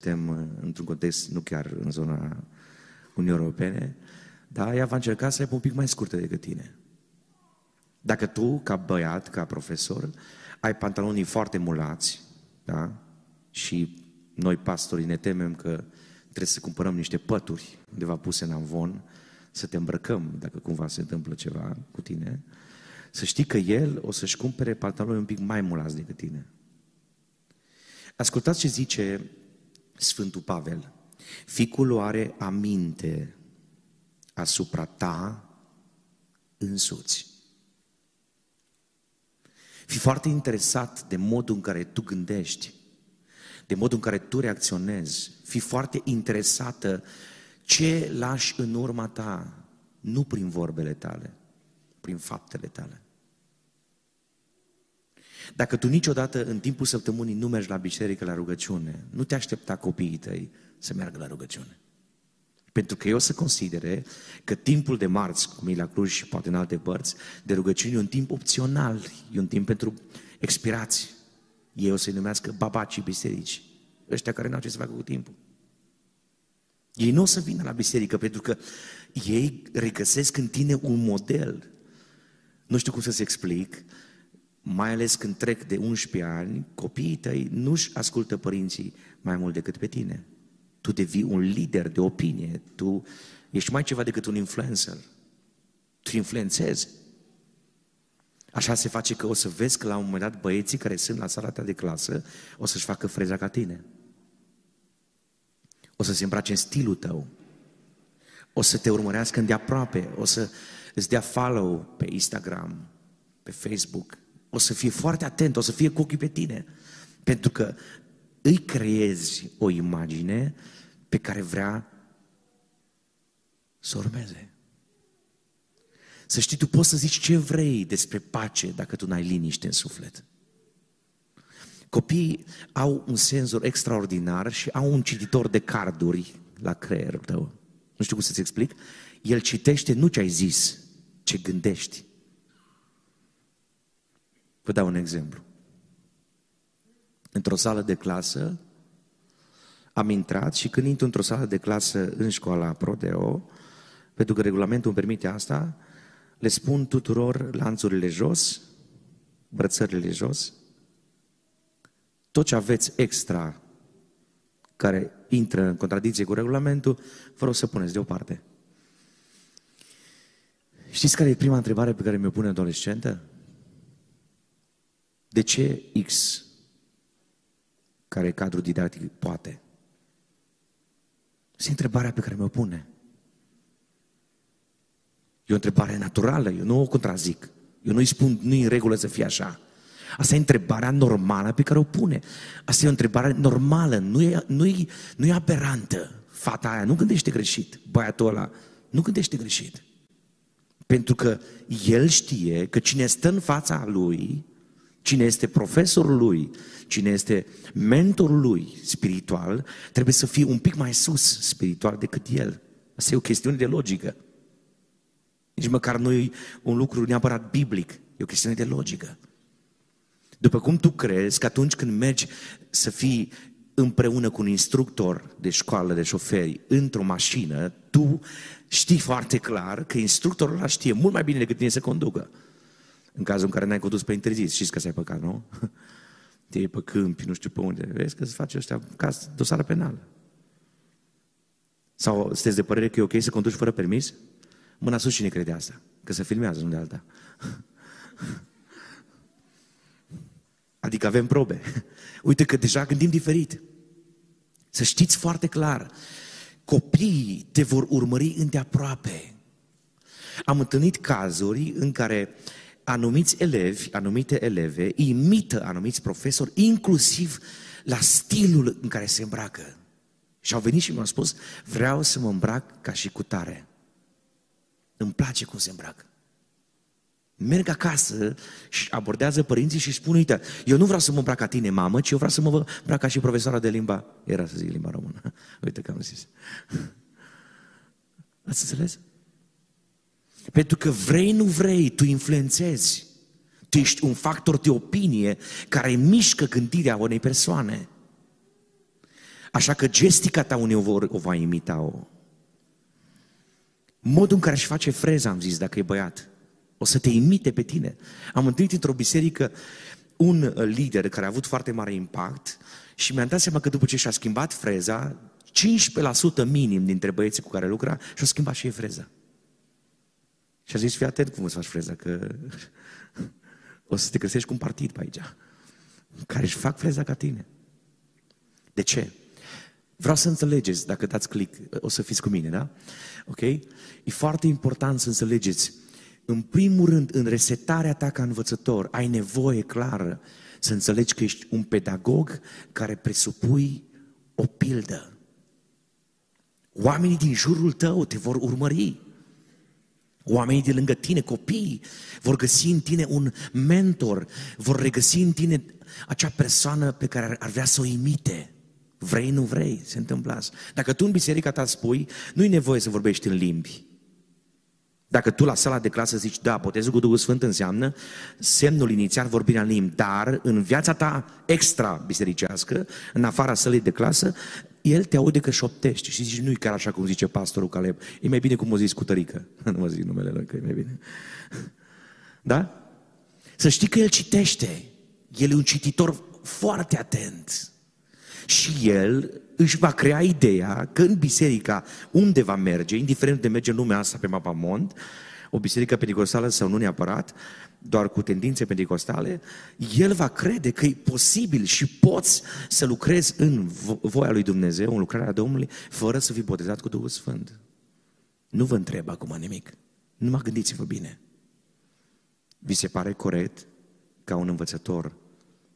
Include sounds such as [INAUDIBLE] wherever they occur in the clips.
suntem uh, într-un context, nu chiar în zona Uniunii Europene, dar ea va încerca să aibă un pic mai scurtă decât tine. Dacă tu, ca băiat, ca profesor, ai pantalonii foarte mulați, da? Și noi, pastorii, ne temem că trebuie să cumpărăm niște pături undeva puse în amvon, să te îmbrăcăm dacă cumva se întâmplă ceva cu tine, să știi că el o să-și cumpere pantaloni un pic mai mulați decât tine. Ascultați ce zice Sfântul Pavel. Ficul are aminte asupra ta însuți. Fii foarte interesat de modul în care tu gândești, de modul în care tu reacționezi. Fii foarte interesată ce lași în urma ta, nu prin vorbele tale, prin faptele tale. Dacă tu niciodată în timpul săptămânii nu mergi la biserică la rugăciune, nu te aștepta copiii tăi să meargă la rugăciune. Pentru că eu să considere că timpul de marți, cum e la Cluj și poate în alte părți, de rugăciune e un timp opțional, e un timp pentru expirații. Ei o să-i numească babacii biserici, ăștia care n-au ce să facă cu timpul. Ei nu o să vină la biserică pentru că ei regăsesc în tine un model. Nu știu cum să-ți explic, mai ales când trec de 11 ani, copiii tăi nu-și ascultă părinții mai mult decât pe tine. Tu devii un lider de opinie, tu ești mai ceva decât un influencer. Tu influențezi. Așa se face că o să vezi că la un moment dat băieții care sunt la sala ta de clasă o să-și facă freza ca tine. O să se îmbrace în stilul tău. O să te urmărească îndeaproape. O să îți dea follow pe Instagram, pe Facebook, o să fie foarte atent, o să fie cu ochii pe tine. Pentru că îi creezi o imagine pe care vrea să urmeze. Să știi, tu poți să zici ce vrei despre pace dacă tu n-ai liniște în suflet. Copiii au un senzor extraordinar și au un cititor de carduri la creierul tău. Nu știu cum să-ți explic. El citește nu ce ai zis, ce gândești. Vă dau un exemplu. Într-o sală de clasă am intrat și când intru într-o sală de clasă în școala Prodeo, pentru că regulamentul îmi permite asta, le spun tuturor lanțurile jos, brățările jos, tot ce aveți extra care intră în contradicție cu regulamentul, vă rog să puneți deoparte. Știți care e prima întrebare pe care mi-o pune adolescentă? De ce X, care e cadrul didactic, poate? Este întrebarea pe care mi-o pune. E o întrebare naturală, eu nu o contrazic. Eu nu-i spun, nu e în regulă să fie așa. Asta e întrebarea normală pe care o pune. Asta e o întrebare normală, nu e, nu e, nu e aberantă. Fata aia nu gândește greșit, băiatul ăla nu gândește greșit. Pentru că el știe că cine stă în fața lui Cine este profesorul lui, cine este mentorul lui spiritual, trebuie să fie un pic mai sus spiritual decât el. Asta e o chestiune de logică. Nici măcar nu e un lucru neapărat biblic, e o chestiune de logică. După cum tu crezi că atunci când mergi să fii împreună cu un instructor de școală de șoferi într-o mașină, tu știi foarte clar că instructorul ăla știe mult mai bine decât tine să conducă. În cazul în care n-ai condus pe interzis, știți că s-ai păcat, nu? [LAUGHS] Te iei pe câmpi, nu știu pe unde. Vezi că se face ăștia caz, dosară penală. Sau sunteți de părere că e ok să conduci fără permis? Mâna sus cine crede asta? Că se filmează, nu de alta. [LAUGHS] Adică avem probe. [LAUGHS] Uite că deja gândim diferit. Să știți foarte clar, copiii te vor urmări îndeaproape. Am întâlnit cazuri în care anumiți elevi, anumite eleve imită anumiți profesori, inclusiv la stilul în care se îmbracă. Și au venit și mi-au spus, vreau să mă îmbrac ca și cu tare. Îmi place cum se îmbracă. Merg acasă și abordează părinții și spun, uite, eu nu vreau să mă îmbrac ca tine, mamă, ci eu vreau să mă îmbrac ca și profesoara de limba, era să zic limba română. [LAUGHS] Uite că am zis. Ați înțeles? Pentru că vrei, nu vrei, tu influențezi. Tu ești un factor de opinie care mișcă gândirea unei persoane. Așa că gestica ta uneori o va imita-o. Modul în care își face freza, am zis, dacă e băiat. O să te imite pe tine. Am întâlnit într-o biserică un uh, lider care a avut foarte mare impact și mi-am dat seama că după ce și-a schimbat freza, 15% minim dintre băieții cu care lucra și-au schimbat și ei freza. Și a zis, fii atent cum îți faci freza, că o să te găsești cu un partid pe aici, care își fac freza ca tine. De ce? Vreau să înțelegeți, dacă dați click, o să fiți cu mine, da? Ok? E foarte important să înțelegeți. În primul rând, în resetarea ta ca învățător, ai nevoie clară să înțelegi că ești un pedagog care presupui o pildă. Oamenii din jurul tău te vor urmări. Oamenii de lângă tine, copiii, vor găsi în tine un mentor, vor regăsi în tine acea persoană pe care ar vrea să o imite. Vrei, nu vrei, se întâmplă asta. Dacă tu în biserica ta spui, nu-i nevoie să vorbești în limbi. Dacă tu la sala de clasă zici, da, botezul cu Duhul Sfânt înseamnă semnul inițial vorbirea în limbi, dar în viața ta extra bisericească, în afara sălii de clasă, el te aude că șoptești și zici, nu-i chiar așa cum zice pastorul Caleb, e mai bine cum o zis cu tărică. [LAUGHS] Nu mă zic numele lui, că e mai bine. [LAUGHS] Da? Să știi că el citește. El e un cititor foarte atent. Și el își va crea ideea că în biserica unde va merge, indiferent de merge în lumea asta pe mapamont, o biserică pentecostală sau nu neapărat, doar cu tendințe pentecostale, el va crede că e posibil și poți să lucrezi în voia lui Dumnezeu, în lucrarea Domnului, fără să fii botezat cu Duhul Sfânt. Nu vă întreb acum nimic. Nu mă gândiți-vă bine. Vi se pare corect ca un învățător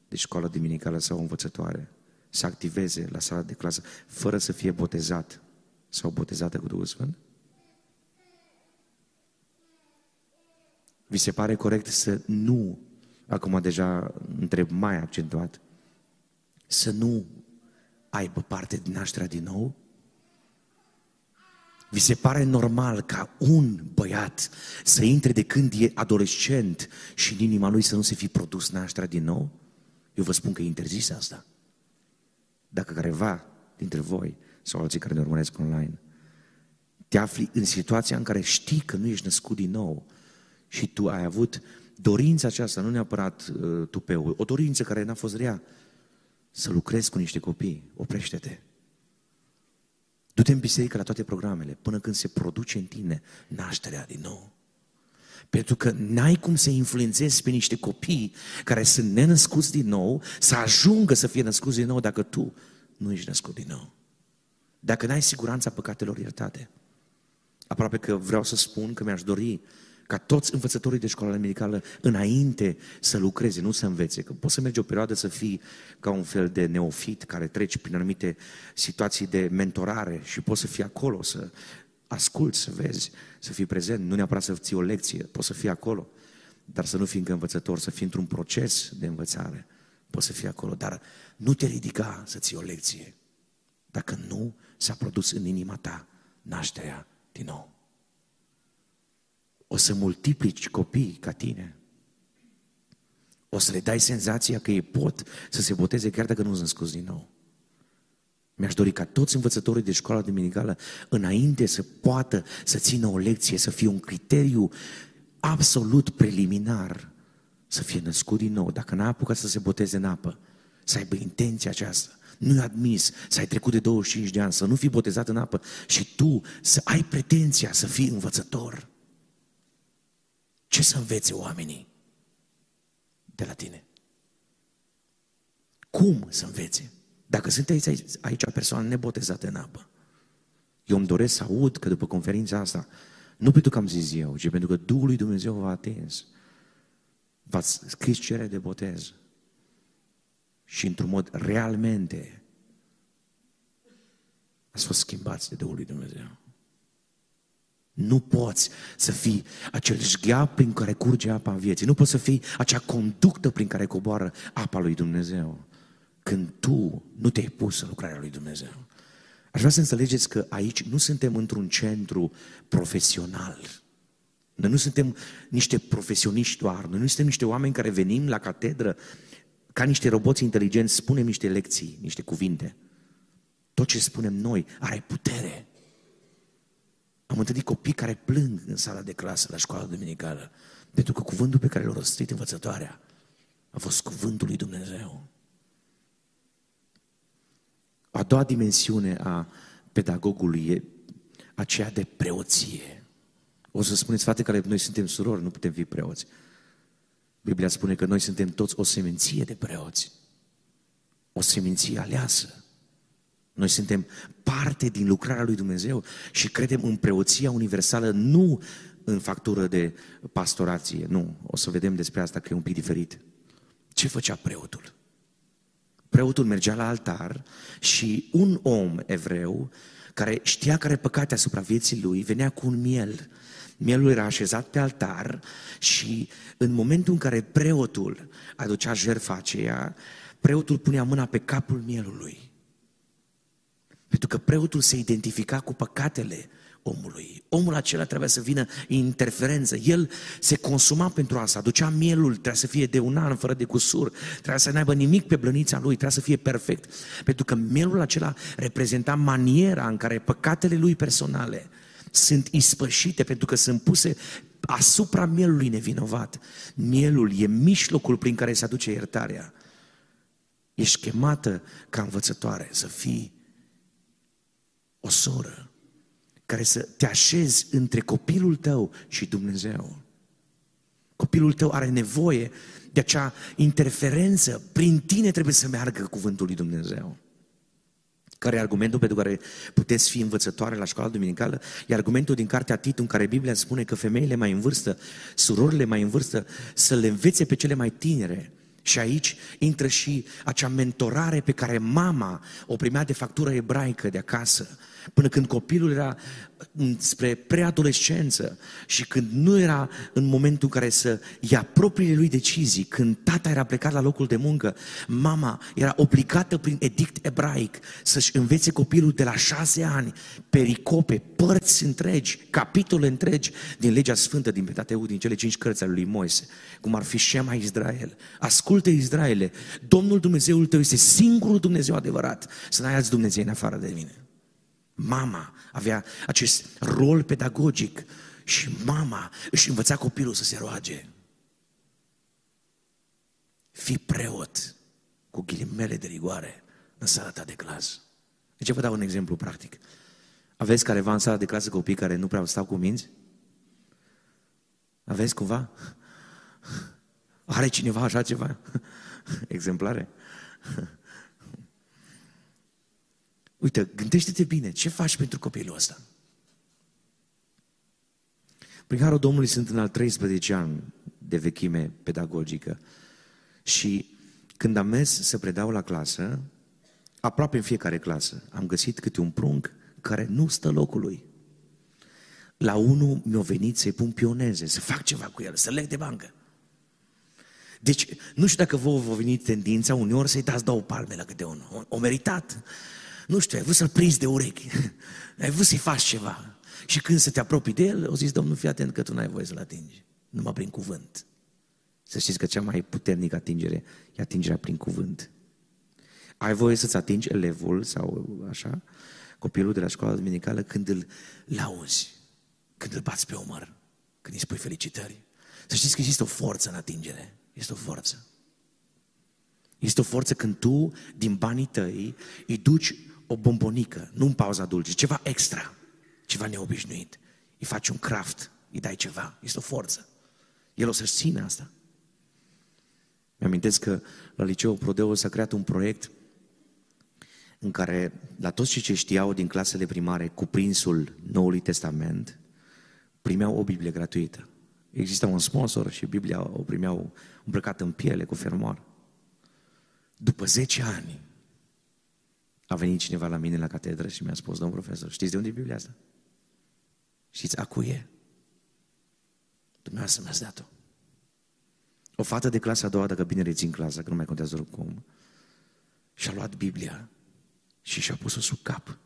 de școală duminicală sau o învățătoare să activeze la sala de clasă fără să fie botezat sau botezată cu Duhul Sfânt? Vi se pare corect să nu, acum deja întreb mai accentuat, să nu aibă parte din nașterea din nou? Vi se pare normal ca un băiat să intre de când e adolescent și în inima lui să nu se fi produs nașterea din nou? Eu vă spun că e interzis asta. Dacă careva dintre voi sau alții care ne urmăresc online, te afli în situația în care știi că nu ești născut din nou și tu ai avut dorința aceasta, nu neapărat uh, tupeu, o dorință care n-a fost rea, să lucrezi cu niște copii, oprește-te. Du-te în biserică la toate programele, până când se produce în tine nașterea din nou. Pentru că n-ai cum să influențezi pe niște copii care sunt nenăscuți din nou, să ajungă să fie născuți din nou dacă tu nu ești născut din nou. Dacă n-ai siguranța păcatelor iertate. Aproape că vreau să spun că mi-aș dori ca toți învățătorii de școală medicală înainte să lucreze, nu să învețe. Că poți să mergi o perioadă să fii ca un fel de neofit care treci prin anumite situații de mentorare și poți să fii acolo, să asculți, să vezi, să fii prezent, nu neapărat să ții o lecție, poți să fii acolo, dar să nu fii încă învățător, să fii într-un proces de învățare, poți să fii acolo, dar nu te ridica să ții o lecție, dacă nu s-a produs în inima ta nașterea din nou. O să multiplici copii ca tine. O să le dai senzația că ei pot să se boteze chiar dacă nu sunt născuți din nou. Mi-aș dori ca toți învățătorii de școală dominicală, înainte să poată să țină o lecție, să fie un criteriu absolut preliminar, să fie născut din nou. Dacă n-a apucat să se boteze în apă, să aibă intenția aceasta. Nu e admis să ai trecut de 25 de ani, să nu fii botezat în apă și tu să ai pretenția să fii învățător. Ce să învețe oamenii de la tine? Cum să învețe? Dacă sunt aici, aici persoane nebotezate în apă, eu îmi doresc să aud că după conferința asta, nu pentru că am zis eu, ci pentru că Duhul lui Dumnezeu v-a atins, v-ați scris cere de botez și într-un mod realmente ați fost schimbați de Duhul lui Dumnezeu. Nu poți să fii acel șghea prin care curge apa vieții. Nu poți să fii acea conductă prin care coboară apa lui Dumnezeu când tu nu te-ai pus în lucrarea lui Dumnezeu. Aș vrea să înțelegeți că aici nu suntem într-un centru profesional. Noi nu suntem niște profesioniști doar, noi nu suntem niște oameni care venim la catedră ca niște roboți inteligenți, spunem niște lecții, niște cuvinte. Tot ce spunem noi are putere. Am întâlnit copii care plâng în sala de clasă la școala duminicală, pentru că cuvântul pe care l-a rostit învățătoarea a fost cuvântul lui Dumnezeu. A doua dimensiune a pedagogului e aceea de preoție. O să spuneți, frate, că noi suntem surori, nu putem fi preoți. Biblia spune că noi suntem toți o seminție de preoți. O seminție aleasă. Noi suntem parte din lucrarea lui Dumnezeu și credem în preoția universală, nu în factură de pastorație. Nu, o să vedem despre asta că e un pic diferit. Ce făcea preotul? Preotul mergea la altar și un om evreu care știa care păcate asupra vieții lui venea cu un miel. Mielul era așezat pe altar și în momentul în care preotul aducea jertfa aceea, preotul punea mâna pe capul mielului. Pentru că preotul se identifica cu păcatele omului. Omul acela trebuia să vină în interferență. El se consuma pentru asta, aducea mielul, trebuia să fie de un an fără de cusur, trebuia să n-aibă nimic pe blănița lui, trebuia să fie perfect. Pentru că mielul acela reprezenta maniera în care păcatele lui personale sunt ispășite pentru că sunt puse asupra mielului nevinovat. Mielul e mijlocul prin care se aduce iertarea. Ești chemată ca învățătoare să fii o soră care să te așezi între copilul tău și Dumnezeu. Copilul tău are nevoie de acea interferență. Prin tine trebuie să meargă cuvântul lui Dumnezeu. Care e argumentul pentru care puteți fi învățătoare la școala duminicală? E argumentul din cartea Tit în care Biblia spune că femeile mai în vârstă, surorile mai în vârstă, să le învețe pe cele mai tinere. Și aici intră și acea mentorare pe care mama o primea de factură ebraică de acasă Până când copilul era spre preadolescență și când nu era în momentul în care să ia propriile lui decizii, când tata era plecat la locul de muncă, mama era obligată prin edict ebraic să-și învețe copilul de la șase ani pericope, părți întregi, capitole întregi din legea sfântă din Pentateuch, din cele cinci cărți ale lui Moise, cum ar fi Shema Israel. Ascultă Israele, Domnul Dumnezeul tău este singurul Dumnezeu adevărat, să n-ai alți Dumnezei în afară de mine. Mama avea acest rol pedagogic și mama își învăța copilul să se roage. Fii preot cu ghilimele de rigoare în sala ta de clasă. De ce vă dau un exemplu practic? Aveți careva în sala de clasă copii care nu prea stau cu minți? Aveți cumva? Are cineva așa ceva? [LAUGHS] Exemplare? Uite, gândește-te bine, ce faci pentru copilul ăsta? Prin Harul Domnului sunt în al 13 an de vechime pedagogică și când am mers să predau la clasă, aproape în fiecare clasă, am găsit câte un prunc care nu stă locului. La unul mi-a venit să-i pun pioneze, să fac ceva cu el, să leg de bancă. Deci, nu știu dacă vă vă venit tendința uneori să-i dați două palme la câte unul. O meritat nu știu, ai vrut să-l prinzi de urechi, [LAUGHS] ai vrut să-i faci ceva. Și când să te apropii de el, o zis, Domnul, fii atent că tu n-ai voie să-l atingi, numai prin cuvânt. Să știți că cea mai puternică atingere e atingerea prin cuvânt. Ai voie să-ți atingi elevul sau așa, copilul de la școala duminicală când îl lauzi, când îl bați pe omăr, când îi spui felicitări. Să știți că există o forță în atingere. Este o forță. Este o forță când tu, din banii tăi, îi duci o bombonică, nu în pauza dulce, ceva extra, ceva neobișnuit. Îi faci un craft, îi dai ceva, este o forță. El o să-și ține asta. Mi-amintesc că la liceul Prodeo s-a creat un proiect în care la toți cei ce știau din clasele primare cuprinsul Noului Testament primeau o Biblie gratuită. Exista un sponsor și Biblia o primeau îmbrăcată în piele cu fermoar. După 10 ani, a venit cineva la mine la catedră și mi-a spus, domn profesor, știți de unde e Biblia asta? Știți a cui e? Dumneavoastră mi-ați dat-o. O fată de clasa a doua, dacă bine rețin clasa, că nu mai contează cum, și-a luat Biblia și și-a pus-o sub cap.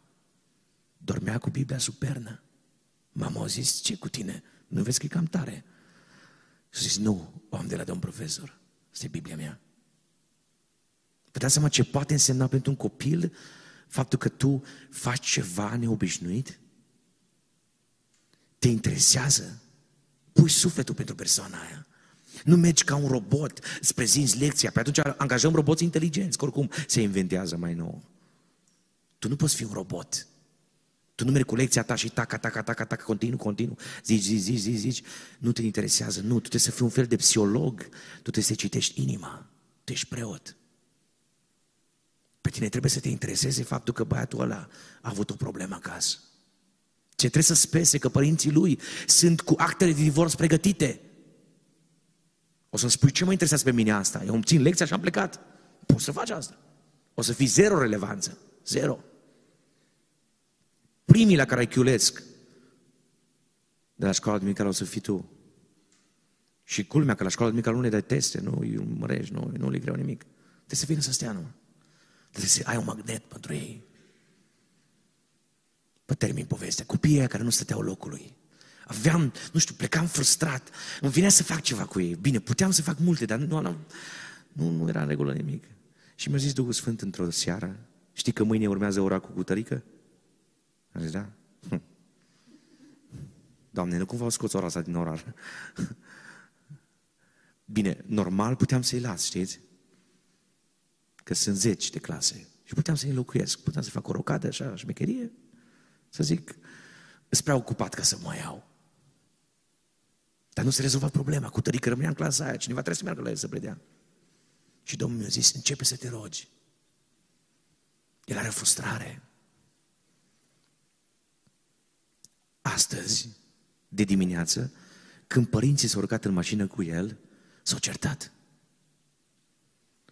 Dormea cu Biblia sub pernă. Mama a zis, ce cu tine? Nu vezi că e cam tare? Și zis, nu, o am de la domn profesor. Asta e Biblia mea. Vă dați seama ce poate însemna pentru un copil Faptul că tu faci ceva neobișnuit? Te interesează? Pui sufletul pentru persoana aia. Nu mergi ca un robot, îți prezinți lecția, pe atunci angajăm roboți inteligenți, că oricum se inventează mai nou. Tu nu poți fi un robot. Tu nu mergi cu lecția ta și taca, taca, taca, taca, continuu, continuu, zici, zici, zici, zici, zici, nu te interesează, nu, tu trebuie să fii un fel de psiholog, tu trebuie să citești inima, tu ești preot. Pe tine trebuie să te intereseze faptul că băiatul ăla a avut o problemă acasă. Ce trebuie să spese că părinții lui sunt cu actele de divorț pregătite. O să-mi spui, ce mă interesează pe mine asta? Eu îmi țin lecția și am plecat. Poți să faci asta. O să fii zero relevanță. Zero. Primii la care îi chiulesc de la școala duminicală o să fii tu. Și culmea că la școala duminicală nu ne dai teste, nu îi mărești, nu, nu le greu nimic. Trebuie să vină să stea, nu? Trebuie să ai un magnet pentru ei. Pă termin povestea. Copiii care nu stăteau locului. Aveam, nu știu, plecam frustrat. Îmi vinea să fac ceva cu ei. Bine, puteam să fac multe, dar nu, nu, nu, nu era în regulă nimic. Și mi-a zis Duhul Sfânt într-o seară, știi că mâine urmează ora cu cutărică? Am zis, da? Hm. Doamne, nu cumva au scos ora asta din orar. Bine, normal puteam să-i las, știți? Că sunt zeci de clase. Și puteam să-i înlocuiesc, puteam să fac o rocadă așa, șmecherie. Să zic, sunt prea ocupat ca să mă iau. Dar nu se rezolva problema, cu tărică rămânea în clasa aia, cineva trebuie să meargă la el să predea. Și Domnul mi-a zis, începe să te rogi. El are frustrare. Astăzi, de dimineață, când părinții s-au urcat în mașină cu el, s-au certat.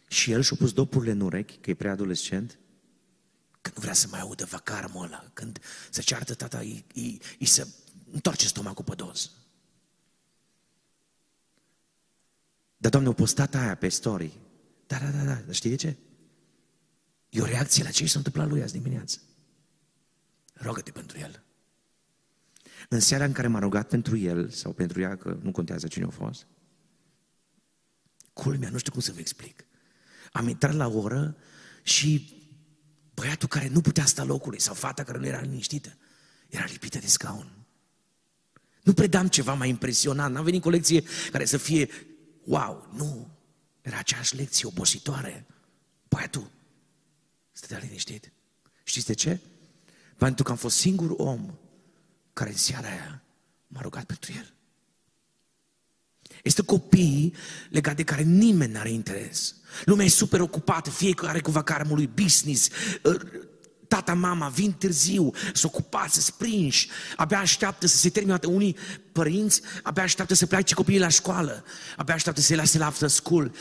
Și el și-a pus dopurile în urechi, că e preadolescent, când nu vrea să mai audă vacarmul ăla, când se ceartă tata, îi, îi, îi se întoarce stomacul pe dos. Dar, Doamne, o postat aia pe story. Da, da, da, da, dar știi de ce? E o reacție la ce s-a întâmplat lui azi dimineață. Rogă-te pentru el. În seara în care m-a rugat pentru el sau pentru ea, că nu contează cine a fost, culmea, nu știu cum să vă explic. Am intrat la oră și băiatul care nu putea sta locului sau fata care nu era liniștită, era lipită de scaun. Nu predam ceva mai impresionant, n-am venit cu o lecție care să fie wow, nu. Era aceeași lecție obositoare. Băiatul stătea liniștit. Știți de ce? Pentru că am fost singur om care în seara aia m-a rugat pentru el. Este copii legat de care nimeni nu are interes. Lumea e super ocupată, fiecare cu vacarmul lui business, ă, tata, mama vin târziu, sunt ocupați, sunt prinși, abia așteaptă să se termine unii părinți, abia așteaptă să plece copiii la școală, abia așteaptă să-i lase la after school.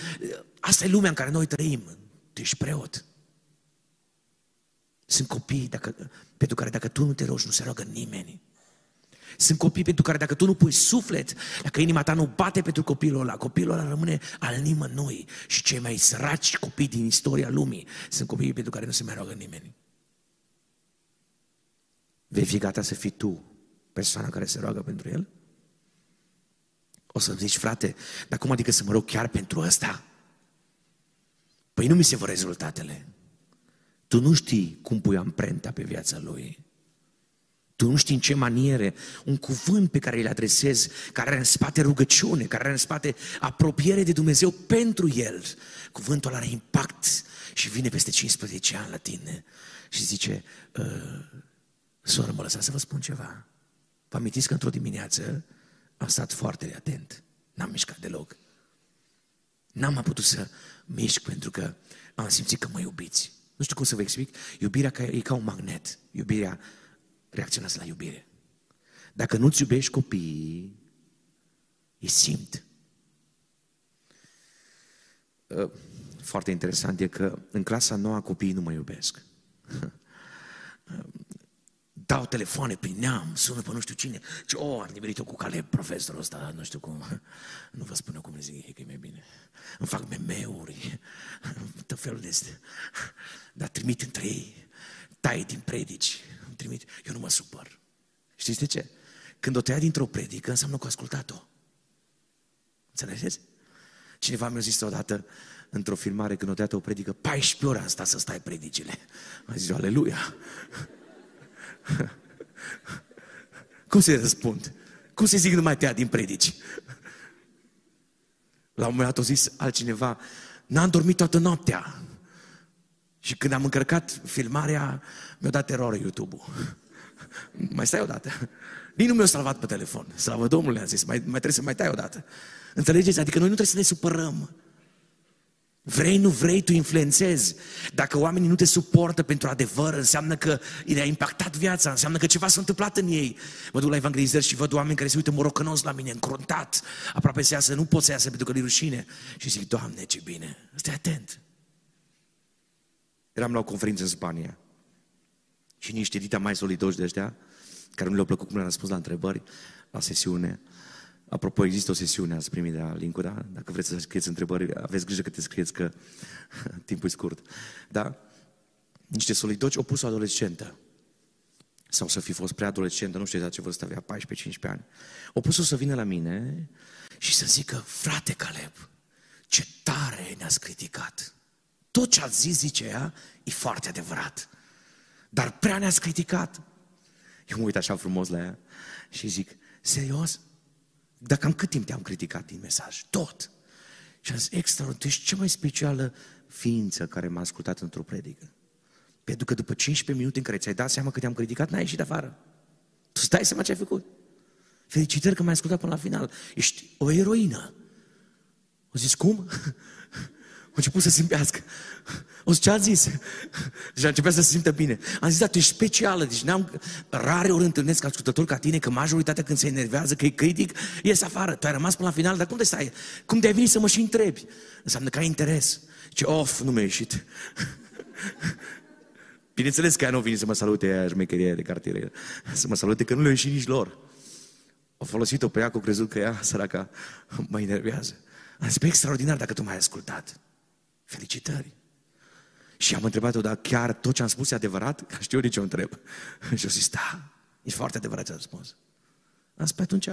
Asta e lumea în care noi trăim. Tu ești preot. Sunt copii dacă, pentru care dacă tu nu te rogi, nu se roagă nimeni. Sunt copii pentru care dacă tu nu pui suflet, dacă inima ta nu bate pentru copilul ăla, copilul ăla rămâne al nimănui. Și cei mai săraci copii din istoria lumii sunt copiii pentru care nu se mai roagă nimeni. Vei fi gata să fii tu persoana care se roagă pentru el? O să zici, frate, dar cum adică să mă rog chiar pentru ăsta? Păi nu mi se vor rezultatele. Tu nu știi cum pui amprenta pe viața lui. Tu nu știi în ce maniere un cuvânt pe care îl adresezi, care are în spate rugăciune, care are în spate apropiere de Dumnezeu pentru el, cuvântul are impact și vine peste 15 ani la tine și zice, uh, soră, mă lăsa să vă spun ceva. Vă amintiți că într-o dimineață am stat foarte atent, n-am mișcat deloc. N-am mai putut să mișc pentru că am simțit că mă iubiți. Nu știu cum să vă explic. Iubirea e ca un magnet. Iubirea reacționează la iubire. Dacă nu-ți iubești copiii, îi simt. Ă, foarte interesant e că în clasa noua copiii nu mă iubesc. [LAUGHS] Dau telefoane prin neam, sună pe nu știu cine. Ce, oh, am nimerit-o cu Caleb, profesorul ăsta, nu știu cum. [LAUGHS] Nu vă spun eu cum le zic, că e mai bine. Îmi fac memeuri, [LAUGHS] tot felul de astea. Dar trimit între ei, tai din predici, îmi trimit, eu nu mă supăr. Știți de ce? Când o tăia dintr-o predică, înseamnă că a ascultat-o. Înțelegeți? Cineva mi-a zis odată, într-o filmare când o dată o predică, 14 ore am stat să stai predicile. Am zis, aleluia! [LAUGHS] Cum să-i răspund? Cum să-i zic nu mai tăia din predici? La un moment dat a zis altcineva, n-am dormit toată noaptea. Și când am încărcat filmarea, mi-a dat eroare YouTube-ul. [LAUGHS] Mai stai odată. Nici nu mi-a salvat pe telefon. Slavă Domnului, a zis, mai, mai trebuie să mai tai odată. Înțelegeți? Adică noi nu trebuie să ne supărăm. Vrei, nu vrei, tu influențezi. Dacă oamenii nu te suportă pentru adevăr, înseamnă că le-a impactat viața, înseamnă că ceva s-a întâmplat în ei. Mă duc la evangelizări și văd oameni care se uită morocănos la mine, încruntat, aproape să iasă, nu pot să iasă pentru că e rușine. Și zic, Doamne, ce bine, stai atent. Eram la o conferință în Spania și niște dita mai solidoși de ăștia, care nu le-au plăcut cum le-am răspuns la întrebări, la sesiune, Apropo, există o sesiune, ați primit de la link da? Dacă vreți să scrieți întrebări, aveți grijă că te scrieți, că [LAUGHS] timpul e scurt. Da? Niște solidoci au pus o adolescentă. Sau să fi fost prea adolescentă, nu știu exact ce vârstă avea, 14-15 ani. Au pus-o să vină la mine și să zică, frate Caleb, ce tare ne-ați criticat. Tot ce ați zis, zice ea, e foarte adevărat. Dar prea ne-ați criticat. Eu mă uit așa frumos la ea și zic, serios? Dar cam cât timp te-am criticat din mesaj? Tot. Și am zis, extraordinar, tu ești cea mai specială ființă care m-a ascultat într-o predică. Pentru că după 15 minute în care ți-ai dat seama că te-am criticat, n-ai ieșit afară. Tu stai seama ce ai făcut. Felicitări că m-ai ascultat până la final. Ești o eroină. O zis, cum? A început să simpească. O zis, ce a zis? Și a început să se simtă bine. Am zis, da, tu ești specială. Deci n-am, rare ori întâlnesc ascultători ca tine, că majoritatea când se enervează, că e critic, ies afară. Tu ai rămas până la final, dar cum de stai? Cum de ai venit să mă și întrebi? Înseamnă că ai interes. Ce of, nu mi-a ieșit. [LAUGHS] Bineînțeles că ea nu vine să mă salute aia șmecherie de cartier. Să mă salute că nu le-a ieșit nici lor. Au folosit-o pe ea, că au crezut că ea, săraca, mă enervează. Am zis, extraordinar dacă tu m-ai ascultat. Felicitări! Și am întrebat-o, dar chiar tot ce am spus e adevărat? Că știu de ce o întreb. [LAUGHS] Și o zis, da, e foarte adevărat ce am spus. Am spus, atunci,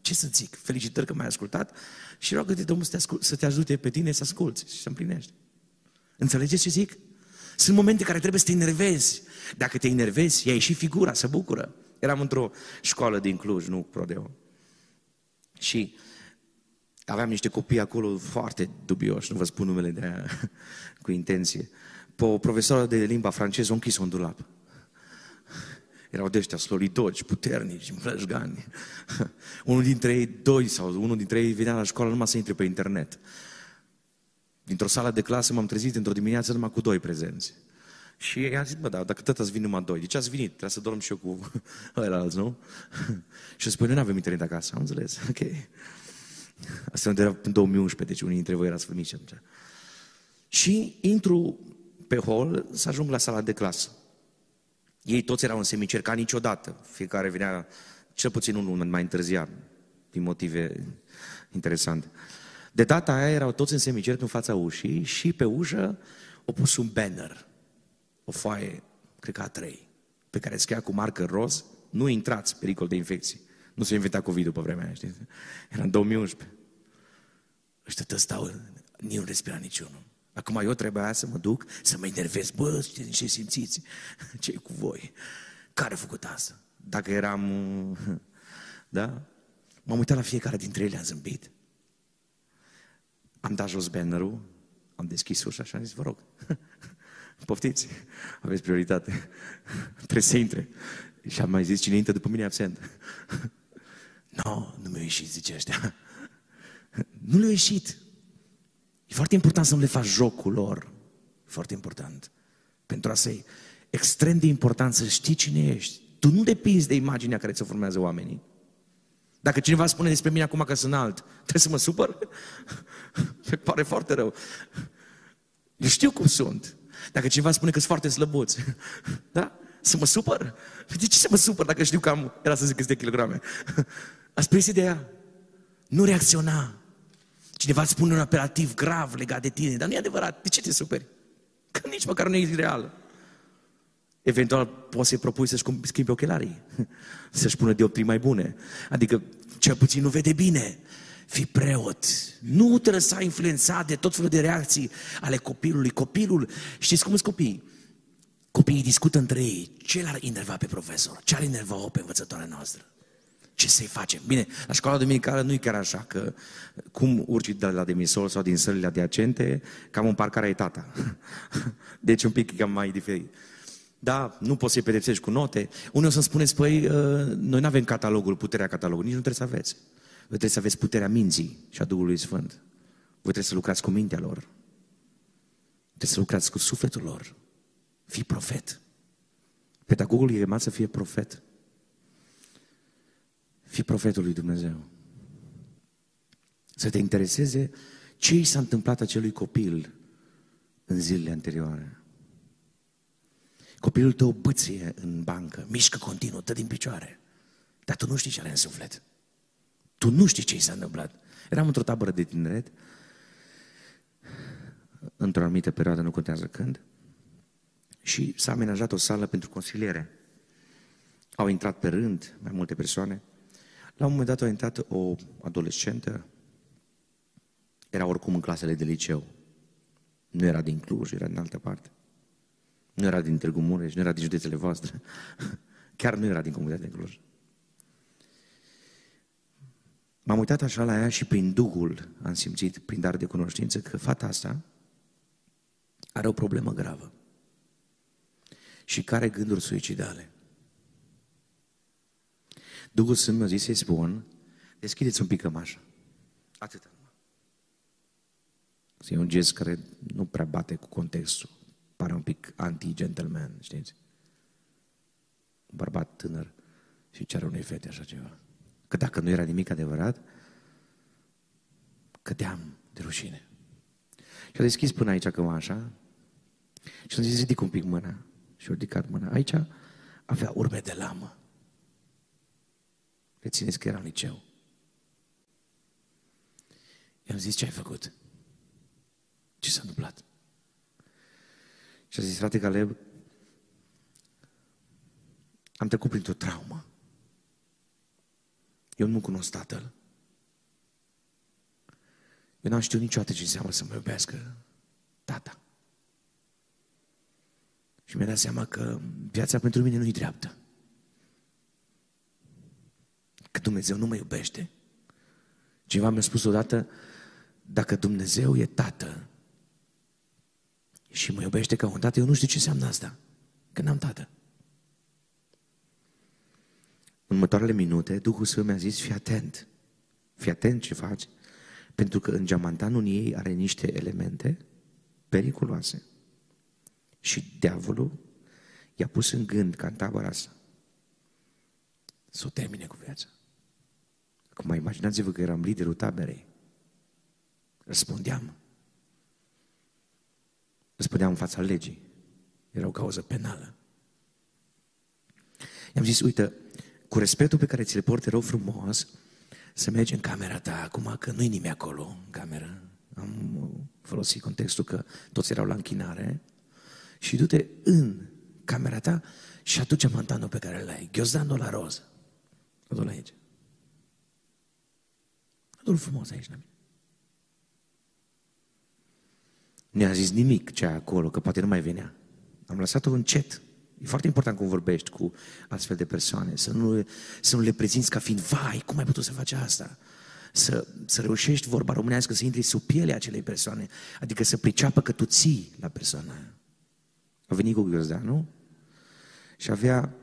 ce să zic? Felicitări că m-ai ascultat și roagă-te Domnul să te, ascult, să te ajute pe tine să asculți și să împlinești. Înțelegeți ce zic? Sunt momente care trebuie să te enervezi. Dacă te enervezi, ea și figura, să bucură. Eram într-o școală din Cluj, nu Prodeo. Și aveam niște copii acolo foarte dubioși, nu vă spun numele de aia [LAUGHS] cu intenție. Pe o profesoară de limba franceză o închis un dulap. Erau de ăștia sloridoci, puternici, mlășgani. [LAUGHS] unul dintre ei, doi sau unul dintre ei venea la școală numai să intre pe internet. Dintr-o sală de clasă m-am trezit într-o dimineață numai cu doi prezenți. Și i-am zis, bă, da, dacă tot ați venit numai doi, de ce ați venit? Trebuie să dorm și eu cu [LAUGHS] ăla alți, nu? și spune, noi nu avem internet acasă, am înțeles, ok. Asta era în 2011, deci unii dintre voi erați mici atunci. Și intru pe hol să ajung la sala de clasă. Ei toți erau în semicer ca niciodată. Fiecare venea, cel puțin unul mai întârziat, din motive interesante. De data aia erau toți în semicer în fața ușii și pe ușă au pus un banner, o foaie, cred că a trei, pe care scria cu marcă roz, nu intrați, pericol de infecție. Nu s-a inventat covid pe vremea aia, știți? Era în 2011. Ăștia tot stau, nici nu respira niciunul. Acum eu trebuia să mă duc, să mă enervez. Bă, știți ce simțiți? [LAUGHS] ce cu voi? Care a făcut asta? Dacă eram... [LAUGHS] Da? M-am uitat la fiecare dintre ele, am zâmbit. Am dat jos bannerul, am deschis ușa și am zis, vă rog, [LAUGHS] poftiți, aveți prioritate. Trebuie să intre. Și am mai zis, cine intră după mine absent. Nu, no, nu mi-a ieșit, zice ăștia. [LAUGHS] Nu le-a ieșit. E foarte important să nu le faci jocul lor. Foarte important. Pentru asta e extrem de important să știi cine ești. Tu nu depinzi de imaginea care ți-o formează oamenii. Dacă cineva spune despre mine acum că sunt alt, trebuie să mă supăr? [LAUGHS] Mi pare foarte rău. Eu știu cum sunt. Dacă cineva spune că sunt foarte slăbuț, [LAUGHS] da? Să mă supăr? De ce să mă supăr dacă știu că am, era să zic câte kilograme? Ați prins ideea? Nu reacționa. Cineva îți spune un apelativ grav legat de tine, dar nu e adevărat. De ce te superi? Că nici măcar nu e real. Eventual poți să-i propui să-și schimbi ochelarii, [LAUGHS] să-și pună dioptrii mai bune. Adică cel puțin nu vede bine. Fii preot. Nu te lăsa influențat de tot felul de reacții ale copilului. Copilul, știți cum sunt copiii? Copiii discută între ei. Ce l-ar inerva pe profesor? Ce ar inerva-o pe învățătoarea noastră? Ce să-i facem? Bine, la școala dominicală nu e chiar așa, că cum urci de la demisol sau din sălile adiacente, cam în parcare ai tata. [LAUGHS] Deci un pic cam mai diferit. Da, nu poți să-i pedepsești cu note. Unii o să-mi spuneți, păi, uh, noi nu avem catalogul, puterea catalogului, nici nu trebuie să aveți. Voi trebuie să aveți puterea minții și a Duhului Sfânt. Voi trebuie să lucrați cu mintea lor. Trebuie să lucrați cu sufletul lor. Fii profet. Pedagogul e chemat să fie profet. Fii profetul lui Dumnezeu. Să te intereseze ce i s-a întâmplat acelui copil în zilele anterioare. Copilul tău băție în bancă, mișcă continuu, dă din picioare. Dar tu nu știi ce are în suflet. Tu nu știi ce i s-a întâmplat. Eram într-o tabără de tineret, într-o anumită perioadă, nu contează când, și s-a amenajat o sală pentru consiliere. Au intrat pe rând mai multe persoane. La un moment dat a intrat o adolescentă, era oricum în clasele de liceu. Nu era din Cluj, era din altă parte. Nu era din Târgu Mureș, nu era din județele voastre. [LAUGHS] Chiar nu era din comunitatea de Cluj. M-am uitat așa la ea și prin Duhul am simțit, prin dar de cunoștință, că fata asta are o problemă gravă și care gânduri suicidale. Duhul Sfânt mi-a zis să-i spun, deschideți un pic cămașa. Atât. E un gest care nu prea bate cu contextul. Pare un pic anti-gentleman, știți? Un bărbat tânăr și cere unei fete așa ceva. Că dacă nu era nimic adevărat, cădeam de rușine. Și a deschis până aici cămașa și am zis, ridic un pic mâna. Și a ridicat mâna. Aici avea urme de lamă. Rețineți că era în liceu. I-am zis, ce ai făcut? Ce s-a întâmplat? Și a zis, frate Caleb, am trecut printr-o traumă. Eu nu cunosc tatăl. Eu n-am știut niciodată ce înseamnă să mă iubească tata. Și mi-a dat seama că viața pentru mine nu e dreaptă. Că Dumnezeu nu mă iubește. Cineva mi-a spus odată, dacă Dumnezeu e tată și mă iubește ca un tată, eu nu știu ce înseamnă asta, că n-am tată. În următoarele minute, Duhul Sfânt mi-a zis, fii atent, fii atent ce faci, pentru că în geamantanul ei are niște elemente periculoase. Și diavolul i-a pus în gând ca în tabăra asta să o termine cu viața. Acum imaginați-vă că eram liderul taberei. Răspundeam. Răspundeam în fața legii. Era o cauză penală. I-am zis, uite, cu respectul pe care ți-l port, te rog frumos să mergi în camera ta acum, că nu-i nimeni acolo în cameră. Am folosit contextul că toți erau la închinare. Și du-te în camera ta și aduce mantanul pe care îl ai. Ghiozdanul la roz. Adu-l aici. Adu-l frumos aici la mine. Nu a zis nimic ce acolo, că poate nu mai venea. Am lăsat-o încet. E foarte important cum vorbești cu astfel de persoane, să nu, să nu le prezinți ca fiind, vai, cum ai putut să faci asta? Să, să reușești, vorba românească, să intri sub pielea acelei persoane, adică să priceapă că tu ții la persoana aia. A venit cu ghiozdanul și avea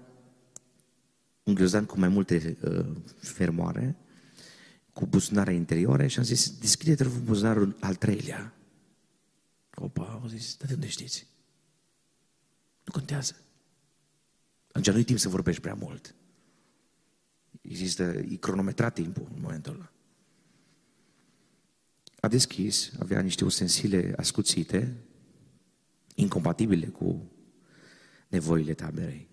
un ghiozdan cu mai multe uh, fermoare, cu buzunare interioare și am zis, deschide-te buzunarul al treilea. Opa, au zis, de unde știți? Nu contează. Atunci nu-i timp să vorbești prea mult. Există, e cronometrat timpul în momentul ăla. A deschis, avea niște ustensile ascuțite, incompatibile cu nevoile taberei.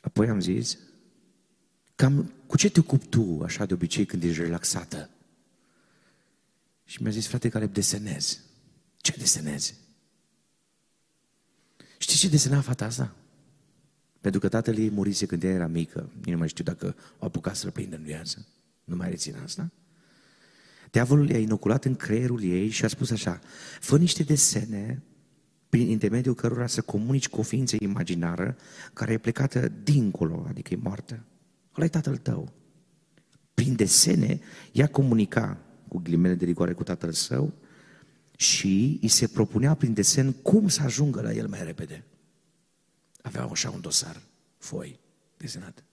Apoi am zis, cam cu ce te ocupi tu așa de obicei când ești relaxată? Și mi-a zis, frate, care desenezi. Ce desenezi? Știți ce desena fata asta? Pentru că tatăl ei murise când ea era mică. Nu mai știu dacă o apucat să-l prindă în viață. Nu mai rețin asta? Diavolul i-a inoculat în creierul ei și a spus așa, fă niște desene prin intermediul cărora să comunici cu o ființă imaginară care e plecată dincolo, adică e moartă. Ăla e tatăl tău. Prin desene, ea comunica cu ghilimele de rigoare cu tatăl său și îi se propunea prin desen cum să ajungă la el mai repede. Avea așa un dosar, foi, desenat.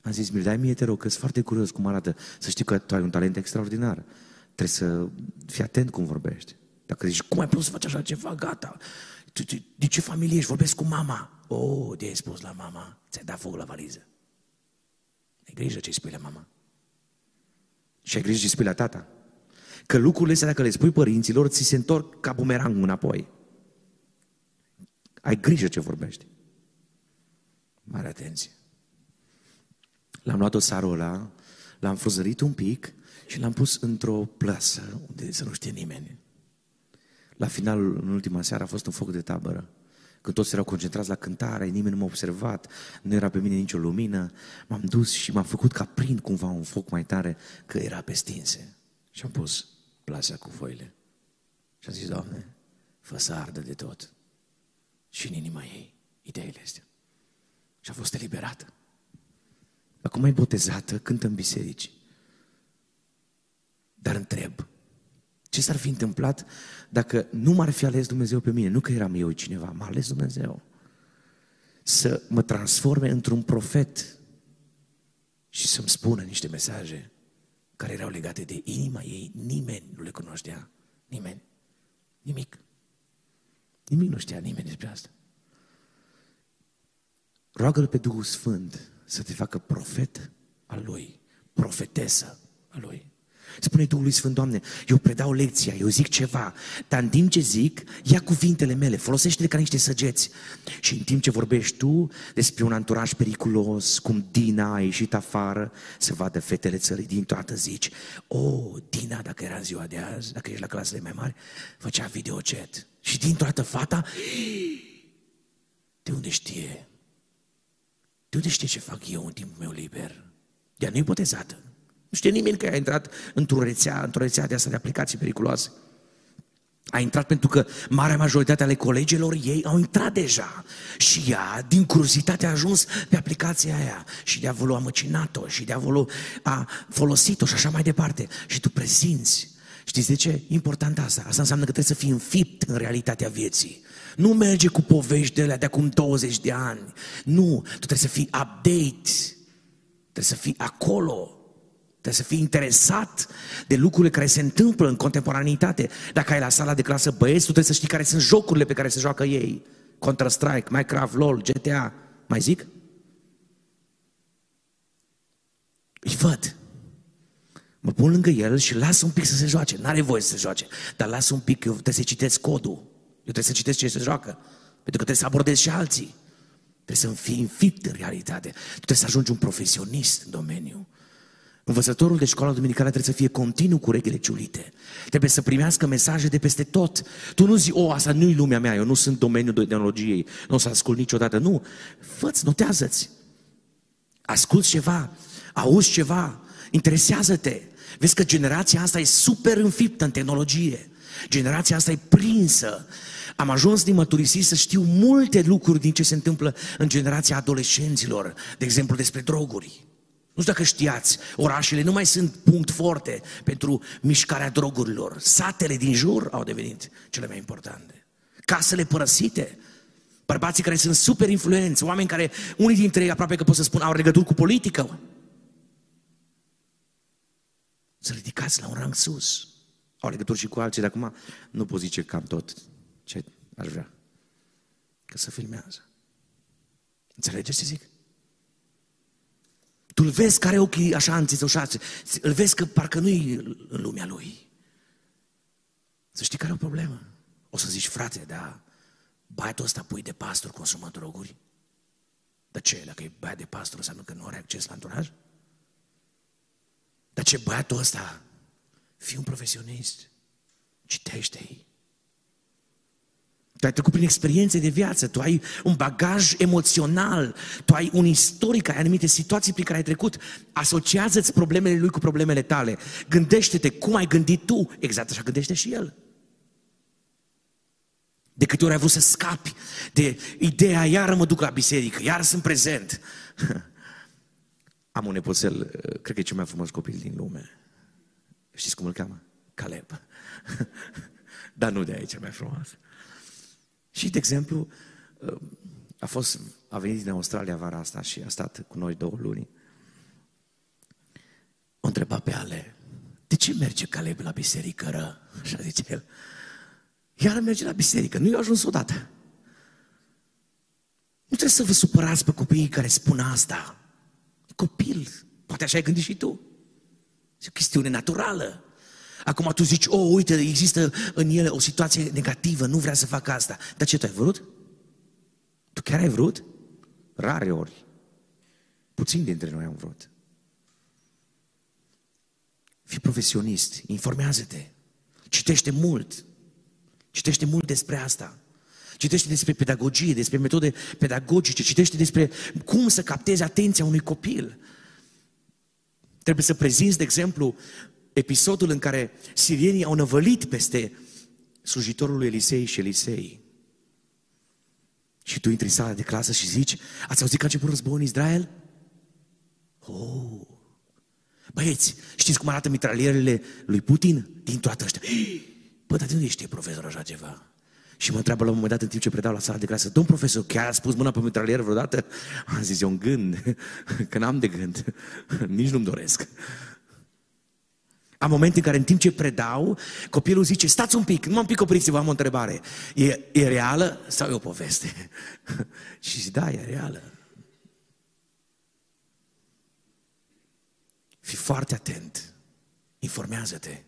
Am zis, mi dai mie, te rog, că sunt foarte curios cum arată. Să știi că tu ai un talent extraordinar. Trebuie să fii atent cum vorbești. Dacă zici, cum ai putut să faci așa ceva, gata. De ce familie ești? Vorbesc cu mama. Oh, de ai spus la mama. Ți-ai dat foc la valiză. Ai grijă ce spui la mama. Și ai grijă ce spui la tata. Că lucrurile astea, dacă le spui părinților, ți se întorc ca bumerang înapoi. Ai grijă ce vorbești. Mare atenție. L-am luat dosarul ăla, l-am fruzărit un pic și l-am pus într-o plasă unde să nu știe nimeni. La final, în ultima seară, a fost un foc de tabără. Când toți erau concentrați la cântare, nimeni nu m-a observat, nu era pe mine nicio lumină, m-am dus și m-am făcut ca prind cumva un foc mai tare, că era pe stinse. Și am pus plasa cu foile. Și am zis, Doamne, fă să ardă de tot. Și în inima ei, ideile astea. Și a fost eliberată. Acum e botezată, cântă în biserici. Dar întreb, ce s-ar fi întâmplat dacă nu m-ar fi ales Dumnezeu pe mine? Nu că eram eu cineva, m-a ales Dumnezeu. Să mă transforme într-un profet și să-mi spună niște mesaje care erau legate de inima ei. Nimeni nu le cunoștea. Nimeni. Nimic. Nimic nu știa nimeni despre asta. Roagă-L pe Duhul Sfânt să te facă profet al Lui, profetesă al Lui. Spune Duhului Sfânt, Doamne, eu predau lecția, eu zic ceva, dar în timp ce zic, ia cuvintele mele, folosește-le ca niște săgeți. Și în timp ce vorbești tu despre un anturaj periculos, cum Dina a ieșit afară să vadă fetele țării, din toată zici, o, oh, Dina, dacă era în ziua de azi, dacă ești la clasele mai mari, făcea videochat. Și din toată fata, de unde știe? De unde știe ce fac eu în timpul meu liber? Ea nu-i botezată. Nu știe nimeni că a intrat într-o rețea, într-o rețea de asta de aplicații periculoase. A intrat pentru că marea majoritate ale colegilor ei au intrat deja. Și ea, din curiozitate, a ajuns pe aplicația aia. Și diavolul a măcinat-o și diavolul a folosit-o și așa mai departe. Și tu prezinți. Știți de ce? Important asta. Asta înseamnă că trebuie să fii înfipt în realitatea vieții. Nu merge cu povești de alea de acum 20 de ani. Nu, tu trebuie să fii update. Trebuie să fii acolo. Trebuie să fii interesat de lucrurile care se întâmplă în contemporaneitate. Dacă ai la sala de clasă băieți, tu trebuie să știi care sunt jocurile pe care se joacă ei. Counter-Strike, Minecraft, LOL, GTA. Mai zic? Îi văd. Mă pun lângă el și las un pic să se joace. N-are voie să se joace. Dar las un pic, eu trebuie să citesc codul. Eu trebuie să citesc ce se joacă. Pentru că trebuie să abordez și alții. Trebuie să fii înfipt în realitate. Tu trebuie să ajungi un profesionist în domeniu. Învățătorul de școală duminicală trebuie să fie continuu cu urechile ciulite. Trebuie să primească mesaje de peste tot. Tu nu zi, o, asta nu-i lumea mea, eu nu sunt domeniul tehnologiei, nu o să ascult niciodată. Nu, fă-ți, notează-ți. Asculți ceva, auzi ceva, interesează-te. Vezi că generația asta e super înfiptă în tehnologie. Generația asta e prinsă. Am ajuns din măturisi să știu multe lucruri din ce se întâmplă în generația adolescenților, de exemplu despre droguri. Nu știu dacă știați, orașele nu mai sunt punct forte pentru mișcarea drogurilor. Satele din jur au devenit cele mai importante. Casele părăsite, bărbații care sunt super influenți, oameni care, unii dintre ei aproape că pot să spun, au legături cu politică. Să ridicați la un rang sus. Au legături și cu alții, dar acum nu pot zice cam tot ce aș vrea. Că să filmează. Înțelegeți ce zic? Tu îl vezi care ochii așa înțițoșați, îl vezi că parcă nu-i în lumea lui. Să știi care e o problemă. O să zici, frate, dar băiatul ăsta pui de pastor consumă droguri? De ce? Dacă e băiat de pastor înseamnă că nu are acces la anturaj? Dar ce băiatul ăsta, fii un profesionist, citește-i. Tu ai trecut prin experiențe de viață, tu ai un bagaj emoțional, tu ai un istoric, ai anumite situații prin care ai trecut. Asociază-ți problemele lui cu problemele tale. Gândește-te cum ai gândit tu, exact așa gândește și el. De câte ori ai vrut să scapi de ideea, iară mă duc la biserică, iar sunt prezent. Am un nepoțel, cred că e cel mai frumos copil din lume. Știți cum îl cheamă? Caleb. [LAUGHS] Dar nu de aici cel mai frumos. Și, de exemplu, a, fost, a venit din Australia vara asta și a stat cu noi două luni. O întreba pe Ale, de ce merge Caleb la biserică ră? Așa zice el. Iar merge la biserică, nu i-a ajuns odată. Nu trebuie să vă supărați pe copiii care spun asta. E copil, poate așa ai gândit și tu. E o chestiune naturală. Acum tu zici, oh, uite, există în ele o situație negativă, nu vrea să facă asta. Dar ce tu ai vrut? Tu chiar ai vrut? Rare ori. Puțini dintre noi am vrut. Fii profesionist, informează-te, citește mult, citește mult despre asta. Citește despre pedagogie, despre metode pedagogice, citește despre cum să captezi atenția unui copil. Trebuie să prezinți, de exemplu, episodul în care sirienii au năvălit peste slujitorul lui Elisei și Elisei. Și tu intri în sala de clasă și zici, ați auzit că a început războiul în Israel? Oh! Băieți, știți cum arată mitralierele lui Putin? Din toată ăștia. Bă, dar de unde știe profesor așa ceva? Și mă întreabă la un moment dat în timp ce predau la sala de clasă, domn profesor, chiar a spus mâna pe mitralier vreodată? Am zis, eu un gând, [LAUGHS] că n-am de gând, nici nu-mi doresc. Am momente în care în timp ce predau, copilul zice, stați un pic, nu un pic opriți-vă, am o întrebare. E, e reală sau e o poveste? [LAUGHS] și zic, da, e reală. Fii foarte atent. Informează-te.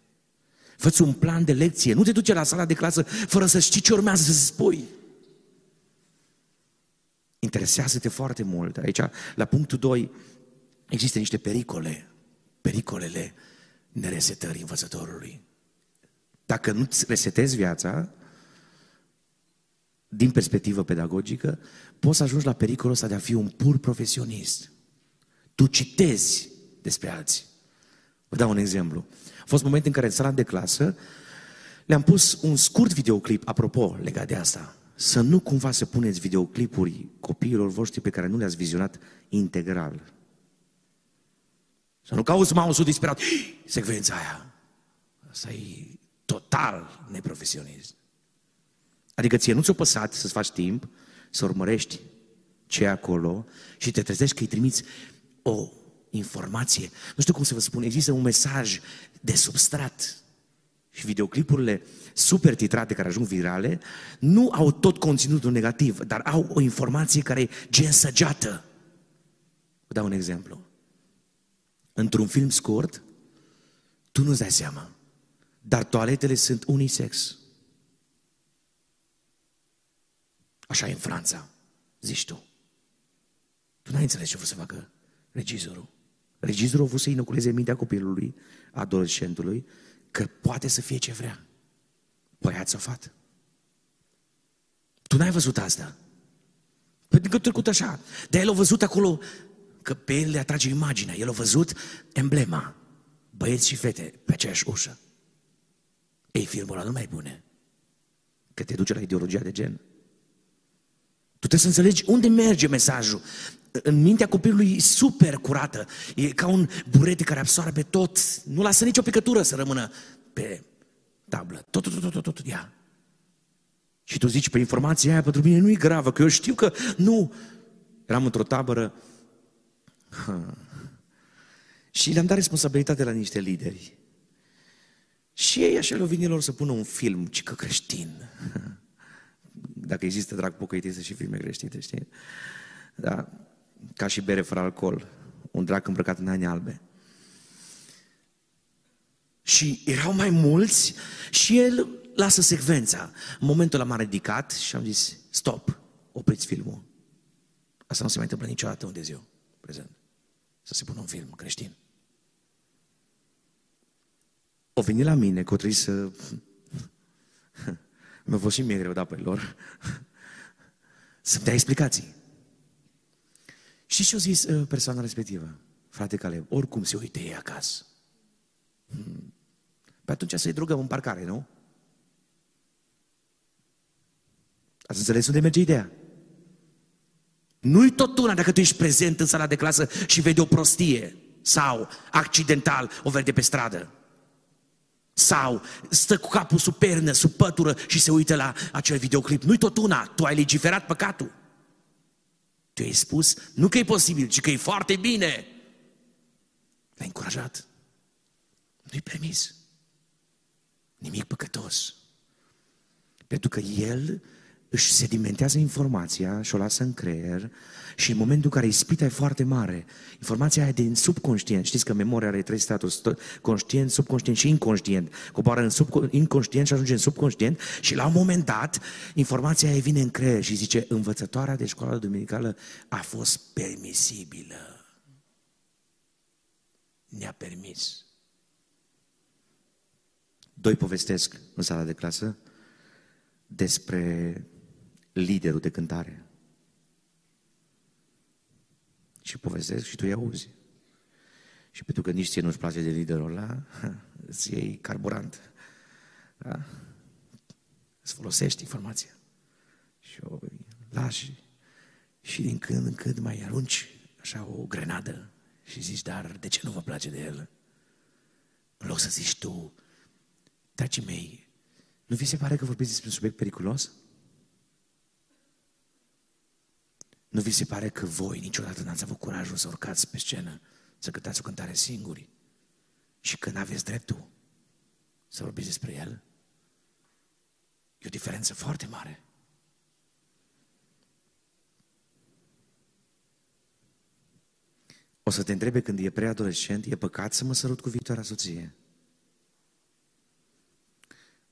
Fă-ți un plan de lecție. Nu te duce la sala de clasă fără să știi ce urmează să spui. Interesează-te foarte mult. Aici, la punctul 2, există niște pericole. Pericolele neresetării învățătorului. Dacă nu-ți resetezi viața, din perspectivă pedagogică, poți să ajungi la pericolul ăsta de a fi un pur profesionist. Tu citezi despre alții. Vă dau un exemplu. A fost moment în care în sala de clasă le-am pus un scurt videoclip, apropo, legat de asta. Să nu cumva să puneți videoclipuri copiilor voștri pe care nu le-ați vizionat integral. Să nu cauți mouse-ul disperat. Secvența aia. Asta e total neprofesionist. Adică ție nu ți-o păsat să-ți faci timp, să urmărești ce e acolo și te trezești că îi trimiți o informație. Nu știu cum să vă spun, există un mesaj de substrat. Și videoclipurile super titrate care ajung virale nu au tot conținutul negativ, dar au o informație care e gen săgeată. Vă dau un exemplu într-un film scurt, tu nu-ți dai seama. Dar toaletele sunt unisex. Așa e în Franța, zici tu. Tu n-ai înțeles ce vreau să facă regizorul. Regizorul a vrut să inoculeze mintea copilului, adolescentului, că poate să fie ce vrea. Băiat sau fată. Tu n-ai văzut asta. Păi că trecut așa. Dar el a văzut acolo că pe el le atrage imaginea. El a văzut emblema. Băieți și fete pe aceeași ușă. Ei, filmul ăla nu mai bune. Că te duce la ideologia de gen. Tu trebuie să înțelegi unde merge mesajul. În mintea copilului e super curată. E ca un burete care absorbe tot. Nu lasă nicio picătură să rămână pe tablă. Tot, tot, tot, tot, tot, ia. Și tu zici, pe informația aia pentru mine nu e gravă, că eu știu că nu. Eram într-o tabără Ha. Și le-am dat responsabilitate la niște lideri. Și ei așa le-au venit lor să pună un film, cică creștin. [LAUGHS] Dacă există drag pocăitise și filme creștine, știi? Da? Ca și bere fără alcool. Un drac îmbrăcat în haine albe. Și erau mai mulți și el lasă secvența. În momentul ăla m-a ridicat și am zis, stop, opriți filmul. Asta nu se mai întâmplă niciodată unde eu prezent să se pună un film creștin. O venit la mine că o trebuie să Mi-a fost și mie greu da pe lor. Să-mi dea explicații. Și ce a zis uh, persoana respectivă? Frate Caleb, oricum se uite ei acasă. Hmm. Pe atunci să-i drugăm în parcare, nu? Ați înțeles unde merge ideea? Nu-i tot una dacă tu ești prezent în sala de clasă și vede o prostie sau accidental o vede pe stradă. Sau stă cu capul sub pernă, sub pătură și se uită la acel videoclip. Nu-i tot una, tu ai legiferat păcatul. Tu ai spus, nu că e posibil, ci că e foarte bine. L-ai încurajat. Nu-i permis. Nimic păcătos. Pentru că el își sedimentează informația și o lasă în creier și în momentul în care ispita e foarte mare, informația aia din subconștient, știți că memoria are trei staturi, conștient, subconștient și inconștient, coboară în sub, inconștient și ajunge în subconștient și la un moment dat informația aia vine în creier și zice învățătoarea de școală duminicală a fost permisibilă. Ne-a permis. Doi povestesc în sala de clasă despre liderul de cântare. Și povestesc și tu îi auzi. Și pentru că nici ție nu-ți place de liderul ăla, [LAUGHS] îți iei carburant. Da? Îți folosești informația. Și o lași și din când în când mai arunci așa o grenadă și zici, dar de ce nu vă place de el? În loc să zici tu, dragii mei, nu vi se pare că vorbiți despre un subiect periculos? Nu vi se pare că voi niciodată n-ați avut curajul să urcați pe scenă, să cântați o cântare singuri și că n-aveți dreptul să vorbiți despre el? E o diferență foarte mare. O să te întrebe când e preadolescent, e păcat să mă sărut cu viitoarea soție?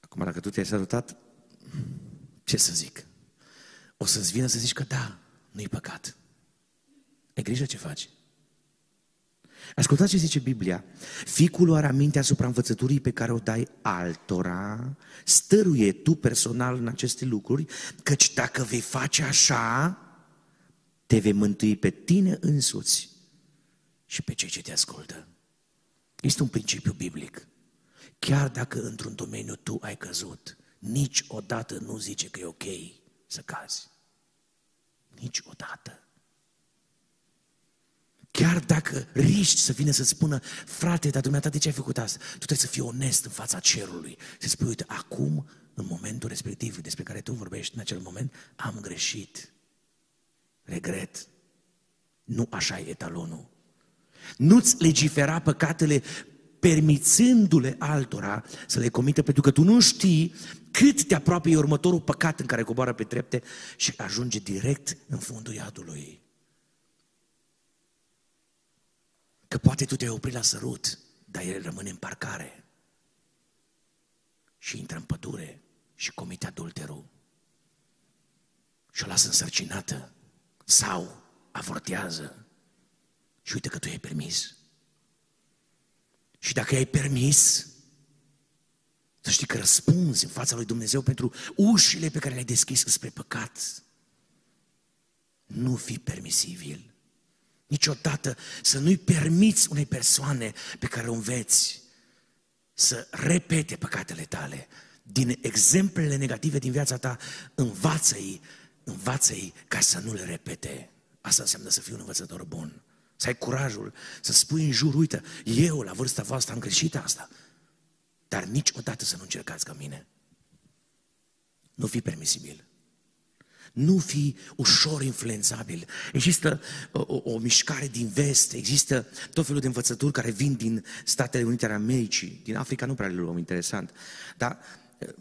Acum, dacă tu te-ai sărutat, ce să zic? O să-ți vină să zici că da, nu-i păcat. Ai grijă ce faci. Ascultați ce zice Biblia. Ficul are aminte asupra învățăturii pe care o dai altora, stăruie tu personal în aceste lucruri, căci dacă vei face așa, te vei mântui pe tine însuți și pe cei ce te ascultă. Este un principiu biblic. Chiar dacă într-un domeniu tu ai căzut, niciodată nu zice că e ok să cazi. Niciodată. Chiar dacă riști să vină să spună, frate, dar dumneata, de ce ai făcut asta? Tu trebuie să fii onest în fața cerului. Să spui, uite, acum, în momentul respectiv despre care tu vorbești în acel moment, am greșit. Regret. Nu așa e etalonul. Nu-ți legifera păcatele permițându-le altora să le comită, pentru că tu nu știi cât de aproape e următorul păcat în care coboară pe trepte și ajunge direct în fundul iadului. Că poate tu te-ai oprit la sărut, dar el rămâne în parcare și intră în pădure și comite adulterul și o lasă însărcinată sau avortează și uite că tu i-ai permis. Și dacă ai permis, să știi că răspunzi în fața lui Dumnezeu pentru ușile pe care le-ai deschis spre păcat. Nu fi permisibil. Niciodată să nu-i permiți unei persoane pe care o înveți să repete păcatele tale. Din exemplele negative din viața ta, învață-i, învață-i ca să nu le repete. Asta înseamnă să fii un învățător bun. Să ai curajul să spui în jur, uite, eu la vârsta voastră am greșit asta, dar niciodată să nu încercați ca mine. Nu fi permisibil. Nu fi ușor influențabil. Există o, o, o mișcare din vest, există tot felul de învățături care vin din Statele Unite ale Americii, din Africa nu prea le luăm interesant, dar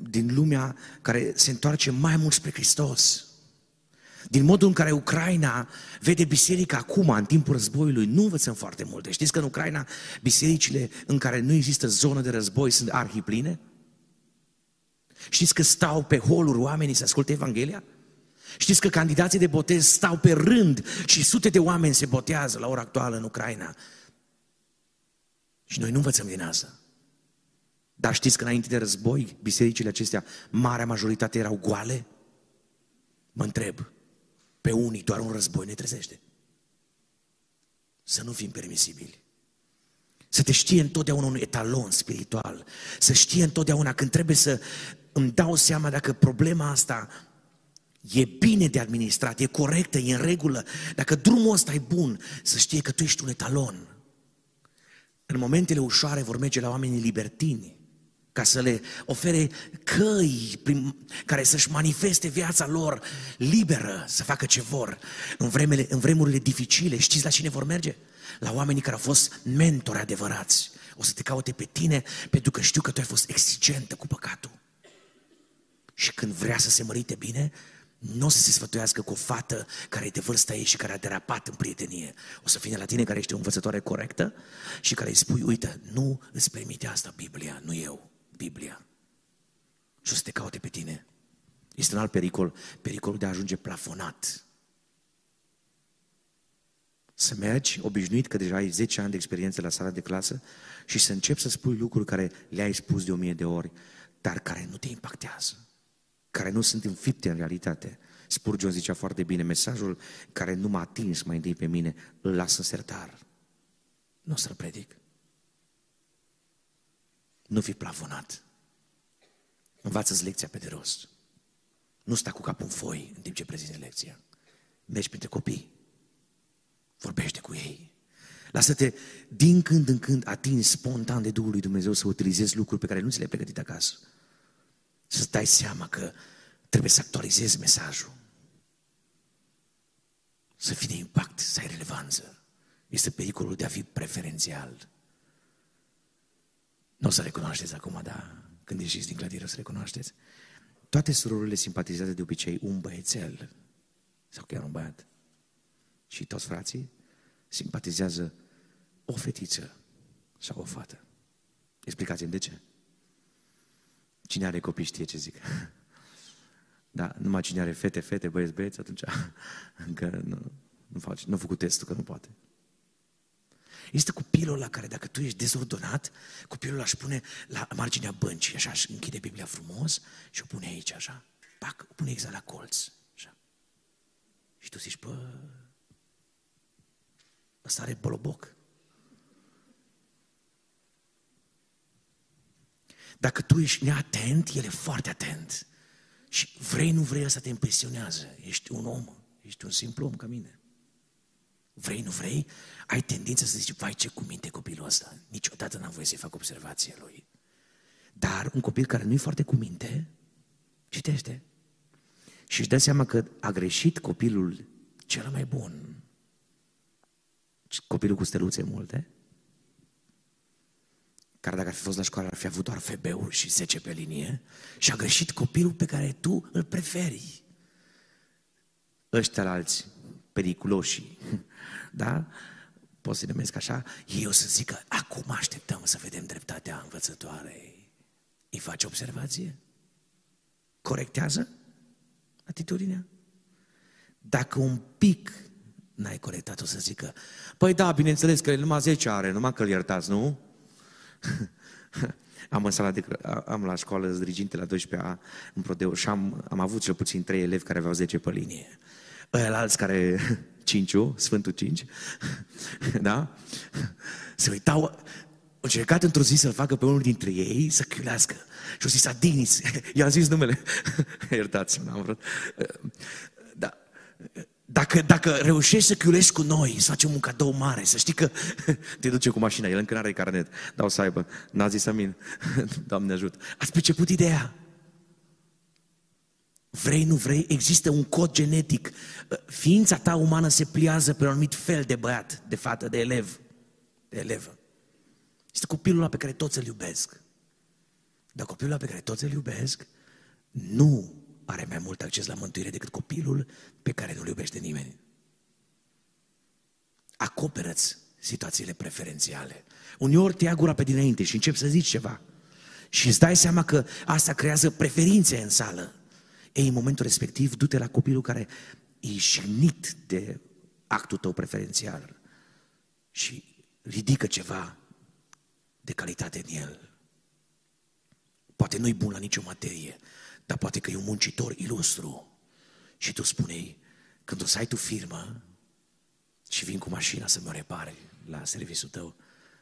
din lumea care se întoarce mai mult spre Hristos din modul în care Ucraina vede biserica acum, în timpul războiului, nu învățăm foarte multe. Știți că în Ucraina bisericile în care nu există zonă de război sunt arhipline? Știți că stau pe holuri oamenii să asculte Evanghelia? Știți că candidații de botez stau pe rând și sute de oameni se botează la ora actuală în Ucraina. Și noi nu învățăm din asta. Dar știți că înainte de război, bisericile acestea, marea majoritate erau goale? Mă întreb, pe unii doar un război ne trezește. Să nu fim permisibili. Să te știe întotdeauna un etalon spiritual. Să știe întotdeauna când trebuie să îmi dau seama dacă problema asta e bine de administrat, e corectă, e în regulă. Dacă drumul ăsta e bun, să știe că tu ești un etalon. În momentele ușoare vor merge la oamenii libertini ca să le ofere căi prin care să-și manifeste viața lor liberă, să facă ce vor. În, vremele, în vremurile dificile, știți la cine vor merge? La oamenii care au fost mentori adevărați. O să te caute pe tine pentru că știu că tu ai fost exigentă cu păcatul. Și când vrea să se mărite bine, nu o să se sfătuiască cu o fată care e de vârsta ei și care a derapat în prietenie. O să vină la tine care ești o învățătoare corectă și care îi spui, uite, nu îți permite asta Biblia, nu eu. Biblia. Și o să te caute pe tine. Este un alt pericol, pericolul de a ajunge plafonat. Să mergi obișnuit că deja ai 10 ani de experiență la sala de clasă și să începi să spui lucruri care le-ai spus de o mie de ori, dar care nu te impactează, care nu sunt înfipte în realitate. Spurgeon zicea foarte bine, mesajul care nu m-a atins mai întâi pe mine, îl las în sertar. Nu o să-l predic. Nu fi plafonat. Învață-ți lecția pe de rost. Nu sta cu capul în foi în timp ce prezinți lecția. Mergi printre copii. Vorbește cu ei. Lasă-te din când în când atingi spontan de Duhul lui Dumnezeu să utilizezi lucruri pe care nu ți le-ai pregătit acasă. Să-ți dai seama că trebuie să actualizezi mesajul. Să fii de impact, să ai relevanță. Este pericolul de a fi preferențial. Nu o să recunoașteți acum, dar când ieșiți din clădire o să recunoașteți. Toate surorile simpatizează de obicei un băiețel sau chiar un băiat. Și toți frații simpatizează o fetiță sau o fată. Explicați-mi de ce. Cine are copii știe ce zic. Da, numai cine are fete, fete, băieți, băieți, atunci încă nu, nu, faci, nu a făcut testul, că nu poate. Este copilul la care dacă tu ești dezordonat, copilul aș pune la marginea băncii, așa, și închide Biblia frumos și o pune aici, așa. Pac, o pune exact la colț, așa. Și tu zici, bă, ăsta are boloboc. Dacă tu ești neatent, el e foarte atent. Și vrei, nu vrei, asta te impresionează. Ești un om, ești un simplu om ca mine. Vrei, nu vrei, ai tendința să zici, vai ce cuminte copilul ăsta. Niciodată n-am voie să-i fac observație lui. Dar un copil care nu e foarte cuminte, citește. Și își dă seama că a greșit copilul cel mai bun. Copilul cu steluțe multe, care dacă ar fi fost la școală ar fi avut doar FB-uri și 10 pe linie și a greșit copilul pe care tu îl preferi. Ăștia la alții, periculoși, [LAUGHS] da? Pot să-i numesc așa, ei o să zică, acum așteptăm să vedem dreptatea învățătoarei. Îi face observație? Corectează atitudinea? Dacă un pic n-ai corectat, o să zică, păi da, bineînțeles că el numai 10 are, numai că-l iertați, nu? [LAUGHS] am în sala de, am la școală diriginte la 12A în Prodeu și am, am avut cel puțin trei elevi care aveau 10 pe linie. Ăia alți care [LAUGHS] Cinciu, Sfântul Cinci, [LAUGHS] da? Se uitau, au încercat într-o zi să-l facă pe unul dintre ei să chiulească. Și au zis, Adinis, [LAUGHS] i-am zis numele, iertați-mă, am vrut. Da. Dacă, dacă reușești să chiulești cu noi, să facem un cadou mare, să știi că te duce cu mașina, el încă nu are carnet, dau să aibă, n-a zis amin, Doamne ajută. Ați priceput ideea? Vrei, nu vrei, există un cod genetic. Ființa ta umană se pliază pe un anumit fel de băiat, de fată, de elev, de elevă. Este copilul ăla pe care toți îl iubesc. Dar copilul ăla pe care toți îl iubesc nu are mai mult acces la mântuire decât copilul pe care nu-l iubește nimeni. Acoperă-ți situațiile preferențiale. Uneori te ia gura pe dinainte și începi să zici ceva. Și îți dai seama că asta creează preferințe în sală. Ei, în momentul respectiv, du-te la copilul care e jignit de actul tău preferențial și ridică ceva de calitate în el. Poate nu-i bun la nicio materie, dar poate că e un muncitor ilustru. Și tu spune când o să ai tu firmă și vin cu mașina să mă repare la serviciul tău,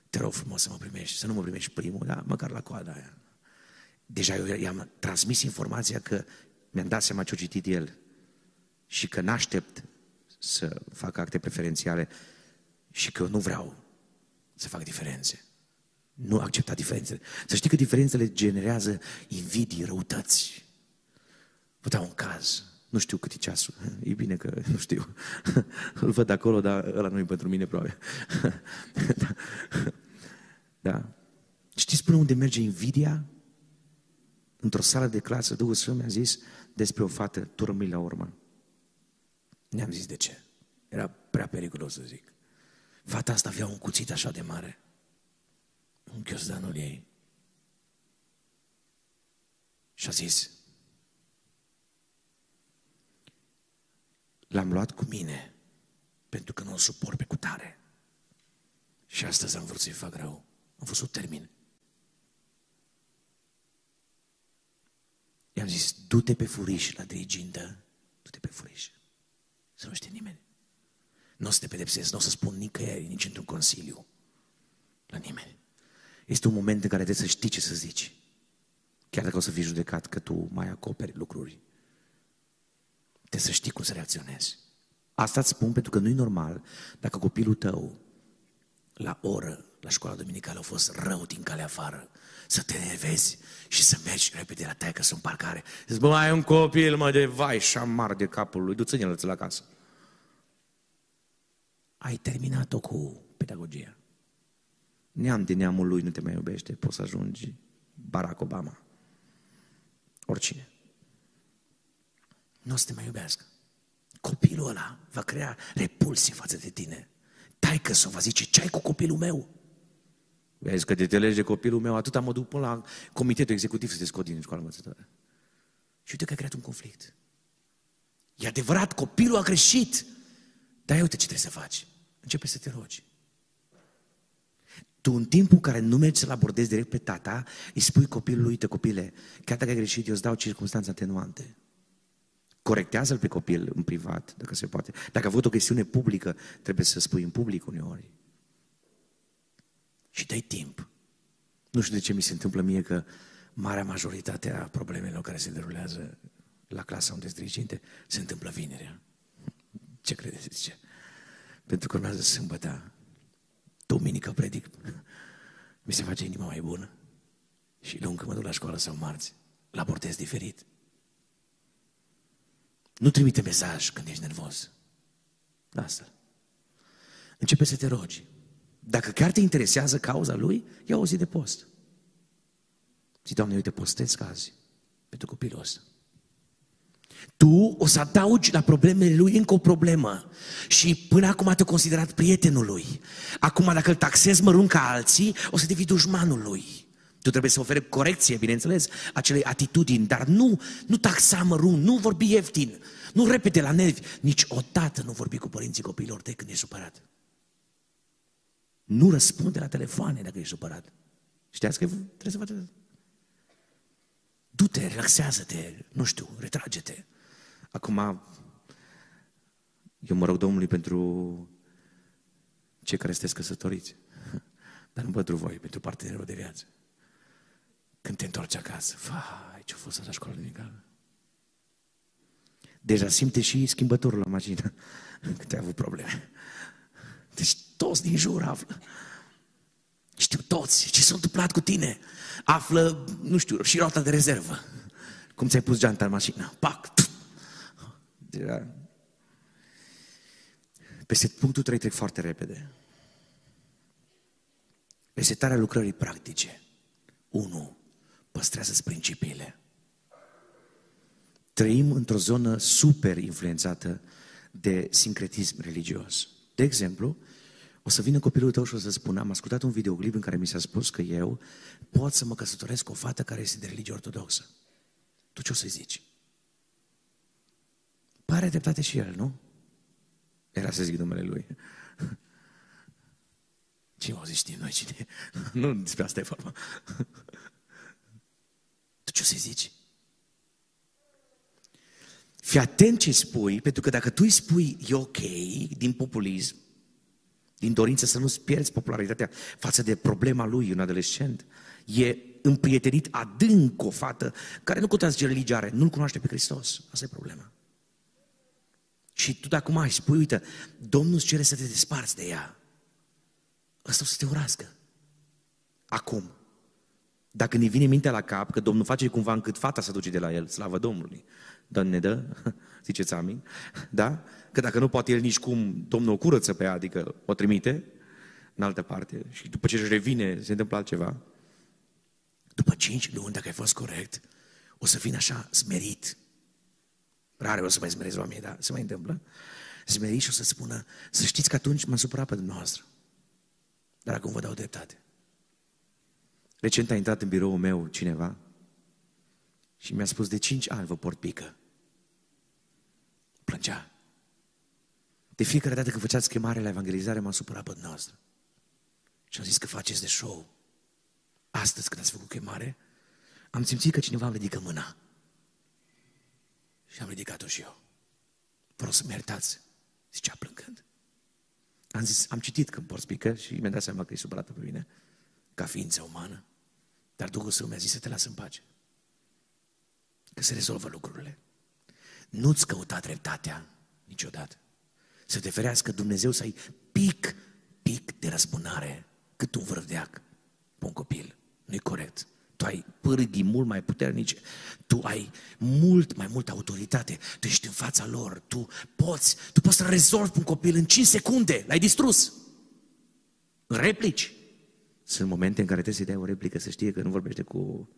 te rog frumos să mă primești, să nu mă primești primul, dar măcar la coada aia. Deja eu i-am transmis informația că mi-am dat seama ce a citit el și că n-aștept să fac acte preferențiale și că eu nu vreau să fac diferențe. Nu accepta diferențele. Să știi că diferențele generează invidii, răutăți. Vă dau un caz. Nu știu cât e ceasul. E bine că nu știu. [LAUGHS] Îl văd acolo, dar ăla nu e pentru mine, probabil. [LAUGHS] da. da. Știți până unde merge invidia? Într-o sală de clasă, Duhul Sfânt mi-a zis despre o fată, tu rămâi la urmă. Ne-am zis de ce. Era prea periculos să zic. Fata asta avea un cuțit așa de mare. Un ghiozdanul ei. Și a zis, l-am luat cu mine pentru că nu o suport pe cutare. Și astăzi am vrut să-i fac rău. Am vrut să o termin. I-am zis, du-te pe furiș la dirigintă, du-te pe furiș. Să nu știe nimeni. Nu o să te pedepsesc, nu o să spun nicăieri, nici într-un consiliu. La nimeni. Este un moment în care trebuie să știi ce să zici. Chiar dacă o să fii judecat că tu mai acoperi lucruri. Trebuie să știi cum să reacționezi. Asta îți spun pentru că nu e normal dacă copilul tău la oră, la școala dominicală, a fost rău din calea afară, să te nervezi și să mergi repede la taică să în parcare. Zici, bă, ai un copil, mă, de vai, șamar de capul lui, du-ți la casă. Ai terminat-o cu pedagogia. Neam din neamul lui nu te mai iubește, poți să ajungi Barack Obama. Oricine. Nu o să te mai iubească. Copilul ăla va crea repulsie față de tine. Taică să va zice, ce ai cu copilul meu? Vezi că te legi de copilul meu, atât mă duc până la comitetul executiv să te scot din școala învățătoare. Și uite că a creat un conflict. E adevărat, copilul a greșit. Dar uite ce trebuie să faci. Începe să te rogi. Tu în timpul în care nu mergi să-l abordezi direct pe tata, îi spui copilului, uite copile, chiar dacă ai greșit, eu îți dau circunstanțe atenuante. Corectează-l pe copil în privat, dacă se poate. Dacă a avut o chestiune publică, trebuie să spui în public uneori. Și dai timp. Nu știu de ce mi se întâmplă mie că marea majoritate a problemelor care se derulează la clasa unde sunt diriginte se întâmplă vinerea. Ce credeți? Zice? Pentru că urmează sâmbătă, duminică predic, mi se face inima mai bună. Și luni când mă duc la școală sau marți, la abordez diferit. Nu trimite mesaj când ești nervos. Asta. Începe să te rogi. Dacă chiar te interesează cauza lui, ia o zi de post. Zi, Doamne, uite, postez azi pentru copilul ăsta. Tu o să adaugi la problemele lui încă o problemă. Și până acum te-a considerat prietenul lui. Acum, dacă îl taxezi mărunt ca alții, o să devii dușmanul lui. Tu trebuie să oferi corecție, bineînțeles, acelei atitudini, dar nu, nu taxa mărunt, nu vorbi ieftin, nu repete la nervi, niciodată nu vorbi cu părinții copiilor tăi când ești supărat. Nu răspunde la telefoane dacă ești supărat. Știați că trebuie să faceți Du-te, relaxează-te, nu știu, retrage-te. Acum, eu mă rog Domnului pentru cei care sunteți căsătoriți, [LAUGHS] dar nu pentru voi, pentru partenerul de viață. Când te întorci acasă, fai, ce-a fost la școală medicală? Deja simte și schimbătorul la mașină, [LAUGHS] că te-ai avut probleme. Deci toți din jur află. Știu toți ce s-a întâmplat cu tine. Află, nu știu, și rota de rezervă. Cum ți-ai pus geanta în mașină. Pac! Deja. Peste punctul 3 trec foarte repede. Resetarea lucrării practice. 1. Păstrează-ți principiile. Trăim într-o zonă super influențată de sincretism religios. De exemplu, o să vină copilul tău și o să spună, am ascultat un videoclip în care mi s-a spus că eu pot să mă căsătoresc cu o fată care este de religie ortodoxă. Tu ce o să zici? Pare dreptate și el, nu? Era să zic numele lui. [LAUGHS] Ce mă zici știm noi cine? [LAUGHS] Nu despre asta e vorba. [LAUGHS] ce o să zici? Fii atent ce spui, pentru că dacă tu îi spui e ok din populism, din dorință să nu-ți pierzi popularitatea față de problema lui, un adolescent, e împrietenit adânc cu o fată care nu contează ce religie are, nu-L cunoaște pe Hristos. Asta e problema. Și tu dacă mai spui, uite, Domnul îți cere să te desparți de ea. Ăsta o să te urască. Acum. Dacă ne vine mintea la cap că Domnul face cumva încât fata să duce de la el, slavă Domnului. Doamne dă, [LAUGHS] ziceți amin, da? Că dacă nu poate el nici cum, Domnul o curăță pe ea, adică o trimite în altă parte și după ce își revine se întâmplă altceva. După cinci luni, dacă ai fost corect, o să fii așa smerit. Rare o să mai smerezi oamenii, dar se mai întâmplă. Smerit și o să spună, să știți că atunci m-am supărat pe dumneavoastră. Dar acum vă dau dreptate. Recent a intrat în biroul meu cineva și mi-a spus, de cinci ani vă port pică. Plângea. De fiecare dată când făceați chemare la evangelizare, m-am supărat pe noastră. Și am zis că faceți de show. Astăzi, când ați făcut chemare, am simțit că cineva îmi ridică mâna. Și am ridicat-o și eu. Vreau să-mi iertați, zicea plângând. Am zis, am citit că îmi pică și mi-am dat seama că e supărată pe mine, ca ființă umană. Dar Duhul Său mi-a zis să te las în pace. Că se rezolvă lucrurile. Nu-ți căuta dreptatea niciodată. Să te ferească Dumnezeu să ai pic, pic de răzbunare cât un vârdeac pe un copil. Nu-i corect. Tu ai pârghii mult mai puternice, tu ai mult mai multă autoritate, tu ești în fața lor, tu poți, tu poți să rezolvi un copil în 5 secunde, l-ai distrus. În replici. Sunt momente în care trebuie să-i dai o replică, să știe că nu vorbește cu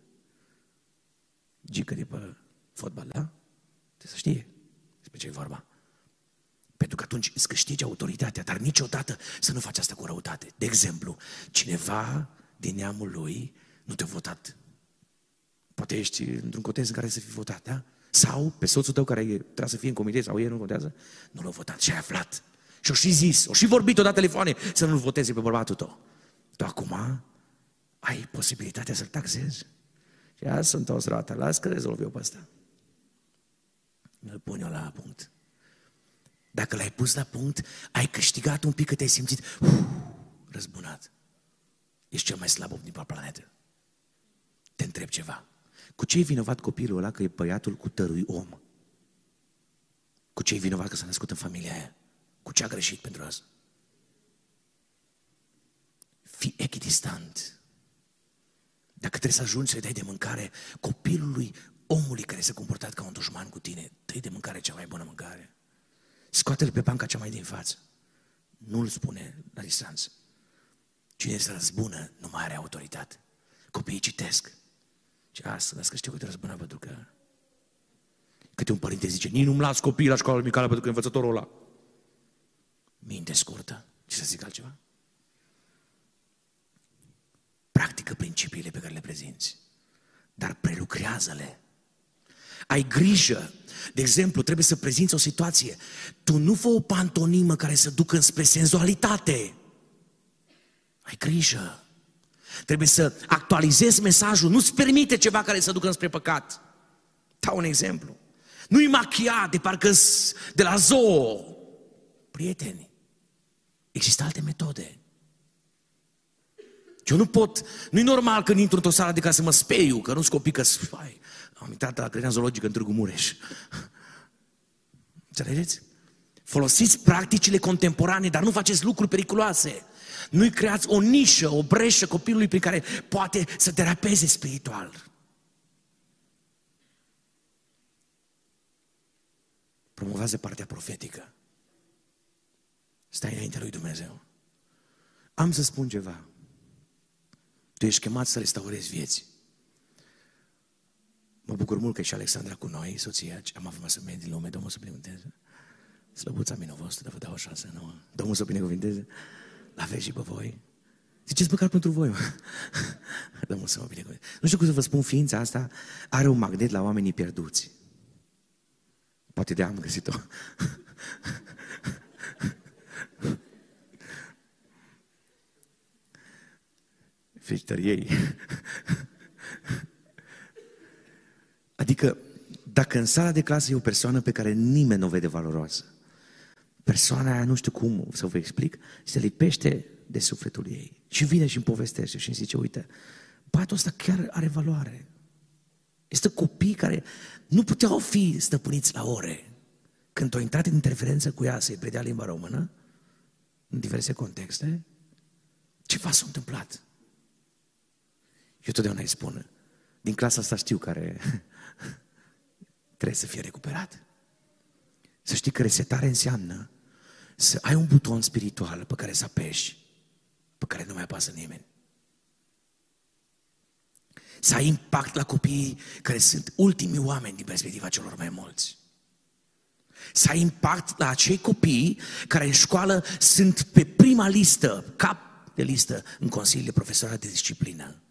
gică de pe fotbal, da? Trebuie să știe despre ce e vorba. Pentru că atunci îți câștigi autoritatea, dar niciodată să nu faci asta cu răutate. De exemplu, cineva din neamul lui nu te-a votat. Poate ești într-un cotez în care să fi votat, da? Sau pe soțul tău care trebuie să fie în comitet sau el nu contează, nu l-a votat și ai aflat. Și-o și zis, o și vorbit odată telefoane să nu-l voteze pe bărbatul tău. Tu acum ai posibilitatea să-l taxezi. Și azi sunt o roată, las că rezolv eu pe asta. Îl pun eu la punct. Dacă l-ai pus la punct, ai câștigat un pic că te-ai simțit uf, răzbunat. Ești cel mai slab om din planetă. Te întreb ceva. Cu ce e vinovat copilul ăla că e băiatul cu tărui om? Cu ce e vinovat că s-a născut în familia aia? Cu ce a greșit pentru asta? Fii echidistant. Dacă trebuie să ajungi să-i dai de mâncare copilului, omului care s-a comportat ca un dușman cu tine, dă de mâncare cea mai bună mâncare. Scoate-l pe banca cea mai din față. Nu-l spune la distanță. Cine se răzbună nu mai are autoritate. Copiii citesc. Și astăzi, că știu că te răzbuna pentru că Câte un părinte zice, nici nu-mi las copiii la școală micală pentru că învățătorul ăla. Minte scurtă. Ce să zic altceva? Practică principiile pe care le prezinți, dar prelucrează-le. Ai grijă. De exemplu, trebuie să prezinți o situație. Tu nu fă o pantonimă care să ducă spre senzualitate. Ai grijă. Trebuie să actualizezi mesajul. Nu-ți permite ceva care să ducă spre păcat. Dau un exemplu. Nu-i machia de parcă de la zoo. Prieteni, există alte metode. Eu nu pot, nu-i normal când intru într-o sală de ca să mă speiu, că nu-s copii că spai. Am intrat la grădina zoologică în Târgu Mureș. Înțelegeți? Folosiți practicile contemporane, dar nu faceți lucruri periculoase. Nu-i creați o nișă, o breșă copilului prin care poate să terapeze spiritual. Promovează partea profetică. Stai înaintea lui Dumnezeu. Am să spun ceva. Tu ești chemat să restaurezi vieți. Mă bucur mult că e și Alexandra cu noi, soția, am avut să din lume, Domnul să binecuvânteze. Slăbuța mină voastră, vă dau o șansă nouă. Domnul să binecuvânteze. La aveți și pe voi. Ziceți măcar pentru voi, mă. [LAUGHS] Domnul să mă binecuvânteze. Nu știu cum să vă spun, ființa asta are un magnet la oamenii pierduți. Poate de am găsit-o. [LAUGHS] Felicitări ei. [LAUGHS] Dacă în sala de clasă e o persoană pe care nimeni nu o vede valoroasă, persoana aia, nu știu cum să vă explic, se lipește de sufletul ei și vine și îmi povestește și îmi zice, uite, băiatul ăsta chiar are valoare. Este copii care nu puteau fi stăpâniți la ore. Când au intrat în interferență cu ea să-i predea limba română, în diverse contexte, ceva s-a întâmplat. Eu totdeauna îi spun, din clasa asta știu care trebuie să fie recuperat. Să știi că resetare înseamnă să ai un buton spiritual pe care să apeși, pe care nu mai apasă nimeni. Să ai impact la copiii care sunt ultimii oameni din perspectiva celor mai mulți. Să ai impact la acei copii care în școală sunt pe prima listă, cap de listă, în consiliile profesorat de disciplină.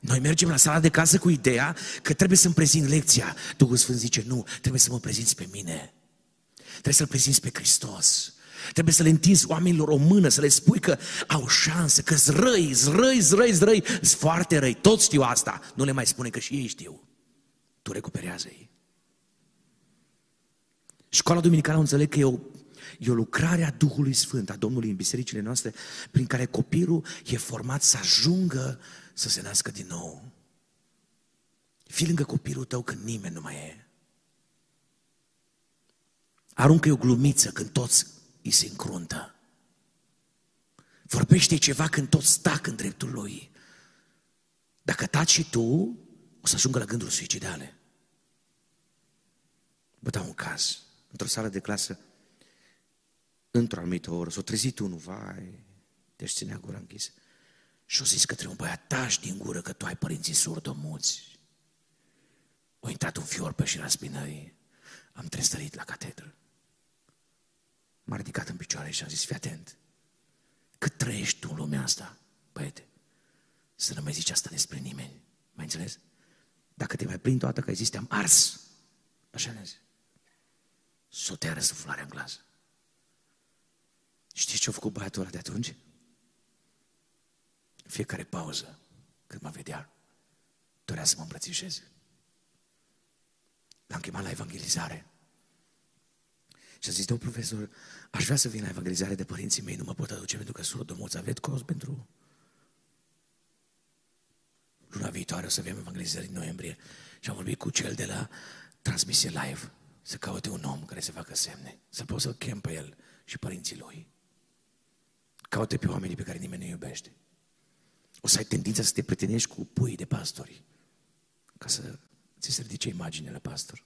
Noi mergem la sala de casă cu ideea că trebuie să-mi prezint lecția. Duhul Sfânt zice, nu, trebuie să mă prezinți pe mine. Trebuie să-L prezinți pe Hristos. Trebuie să le întinzi oamenilor o mână, să le spui că au șanse, că zrăi, zrăi, zrăi, zrăi, sunt foarte răi. Toți știu asta. Nu le mai spune că și ei știu. Tu recuperează-i. Școala duminicală înțeleg că e o, e o lucrare a Duhului Sfânt, a Domnului în bisericile noastre, prin care copilul e format să ajungă să se nască din nou. Fii lângă copilul tău când nimeni nu mai e. Aruncă o glumiță când toți îi se încruntă. Vorbește ceva când toți stac în dreptul lui. Dacă taci și tu, o să ajungă la gânduri suicidale. Vă dau un caz. Într-o sală de clasă, într-o anumită oră, s-a trezit unul, vai, deci ținea gura închisă. Și-o zis către un băiat, tași din gură că tu ai părinții surdomuți. O intrat un fior pe șira spinării, am trestărit la catedră. M-a ridicat în picioare și a zis, fii atent, cât trăiești tu în lumea asta, băiete, să nu mai zici asta despre nimeni. Mai înțeles? Dacă te mai prind toată că ai zis, te-am ars. Așa ne zis. Soteară suflarea în glas. Știți ce a făcut băiatul ăla de atunci? Fiecare pauză, când mă vedea, dorea să mă îmbrățișeze. L-am chemat la evangelizare. Și a zis, domnul profesor, aș vrea să vin la evangelizare de părinții mei, nu mă pot aduce pentru că surdomuți, aveți cost pentru... Luna viitoare o să avem evangelizări în noiembrie și am vorbit cu cel de la transmisie live să caute un om care să facă semne, să pot să-l chem pe el și părinții lui. Caute pe oamenii pe care nimeni nu iubește o să ai tendința să te prietenești cu pui de pastori, ca să ți se ridice imagine la pastor.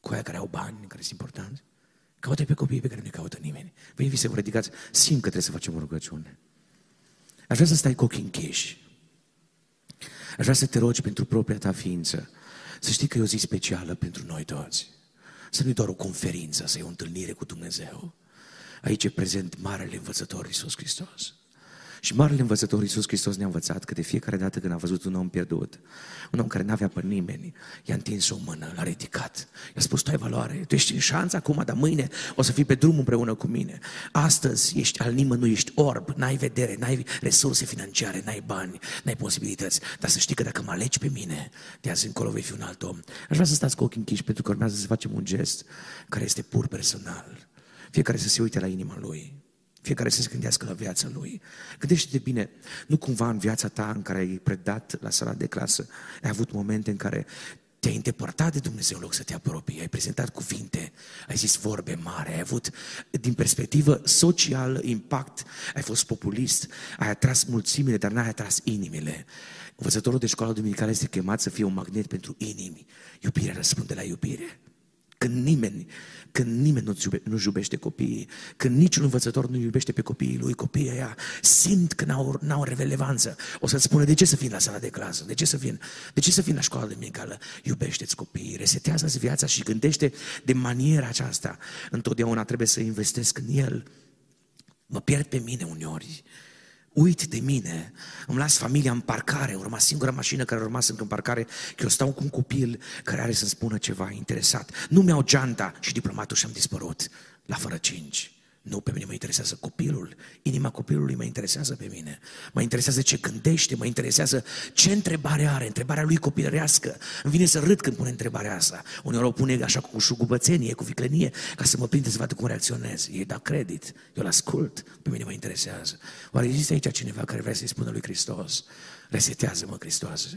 Cu aia care au bani, care sunt importanți. Caută pe copiii pe care nu-i caută nimeni. Veni să vă ridicați, simt că trebuie să facem o rugăciune. Aș vrea să stai cu ochii închiși. Aș vrea să te rogi pentru propria ta ființă. Să știi că e o zi specială pentru noi toți. Să nu-i doar o conferință, să e o întâlnire cu Dumnezeu. Aici e prezent Marele Învățător Iisus Hristos. Și Marele Învățător Iisus Hristos ne-a învățat că de fiecare dată când a văzut un om pierdut, un om care n-avea pe nimeni, i-a întins o mână, l-a ridicat, i-a spus, tu ai valoare, tu ești în șanță acum, dar mâine o să fii pe drum împreună cu mine. Astăzi ești al nimănui, ești orb, n-ai vedere, n-ai resurse financiare, n-ai bani, n-ai posibilități, dar să știi că dacă mă alegi pe mine, de azi încolo vei fi un alt om. Aș vrea să stați cu ochii închiși pentru că urmează să facem un gest care este pur personal. Fiecare să se uite la inima lui. Fiecare să se gândească la viața lui. Gândește-te bine, nu cumva în viața ta în care ai predat la sala de clasă, ai avut momente în care te-ai îndepărtat de Dumnezeu în loc să te apropii, ai prezentat cuvinte, ai zis vorbe mari, ai avut, din perspectivă social, impact, ai fost populist, ai atras mulțimile, dar n-ai atras inimile. Învățătorul de școală duminicală este chemat să fie un magnet pentru inimi. Iubirea răspunde la iubire. Când nimeni, când nimeni nu, iube, nu iubește copiii, când niciun învățător nu iubește pe copiii lui, copiii ăia simt că n-au, n-au relevanță. O să-ți spună, de ce să fii la sala de clasă? De ce să vin? De ce să fii la școala de medicală? Iubește-ți copiii, resetează-ți viața și gândește de maniera aceasta. Întotdeauna trebuie să investesc în el. Mă pierd pe mine uneori uit de mine, îmi las familia în parcare, urma singura mașină care urma să în parcare, că eu stau cu un copil care are să spună ceva interesat. Nu mi-au geanta și diplomatul și-am dispărut la fără cinci. Nu, pe mine mă interesează copilul. Inima copilului mă interesează pe mine. Mă interesează ce gândește, mă interesează ce întrebare are, întrebarea lui copilărească. Îmi vine să râd când pune întrebarea asta. Uneori o pune așa cu șugubățenie, cu viclenie, ca să mă prinde să vadă cum reacționez. Ei da credit, eu îl ascult, pe mine mă interesează. Oare există aici cineva care vrea să-i spună lui Hristos? Resetează-mă, Hristos.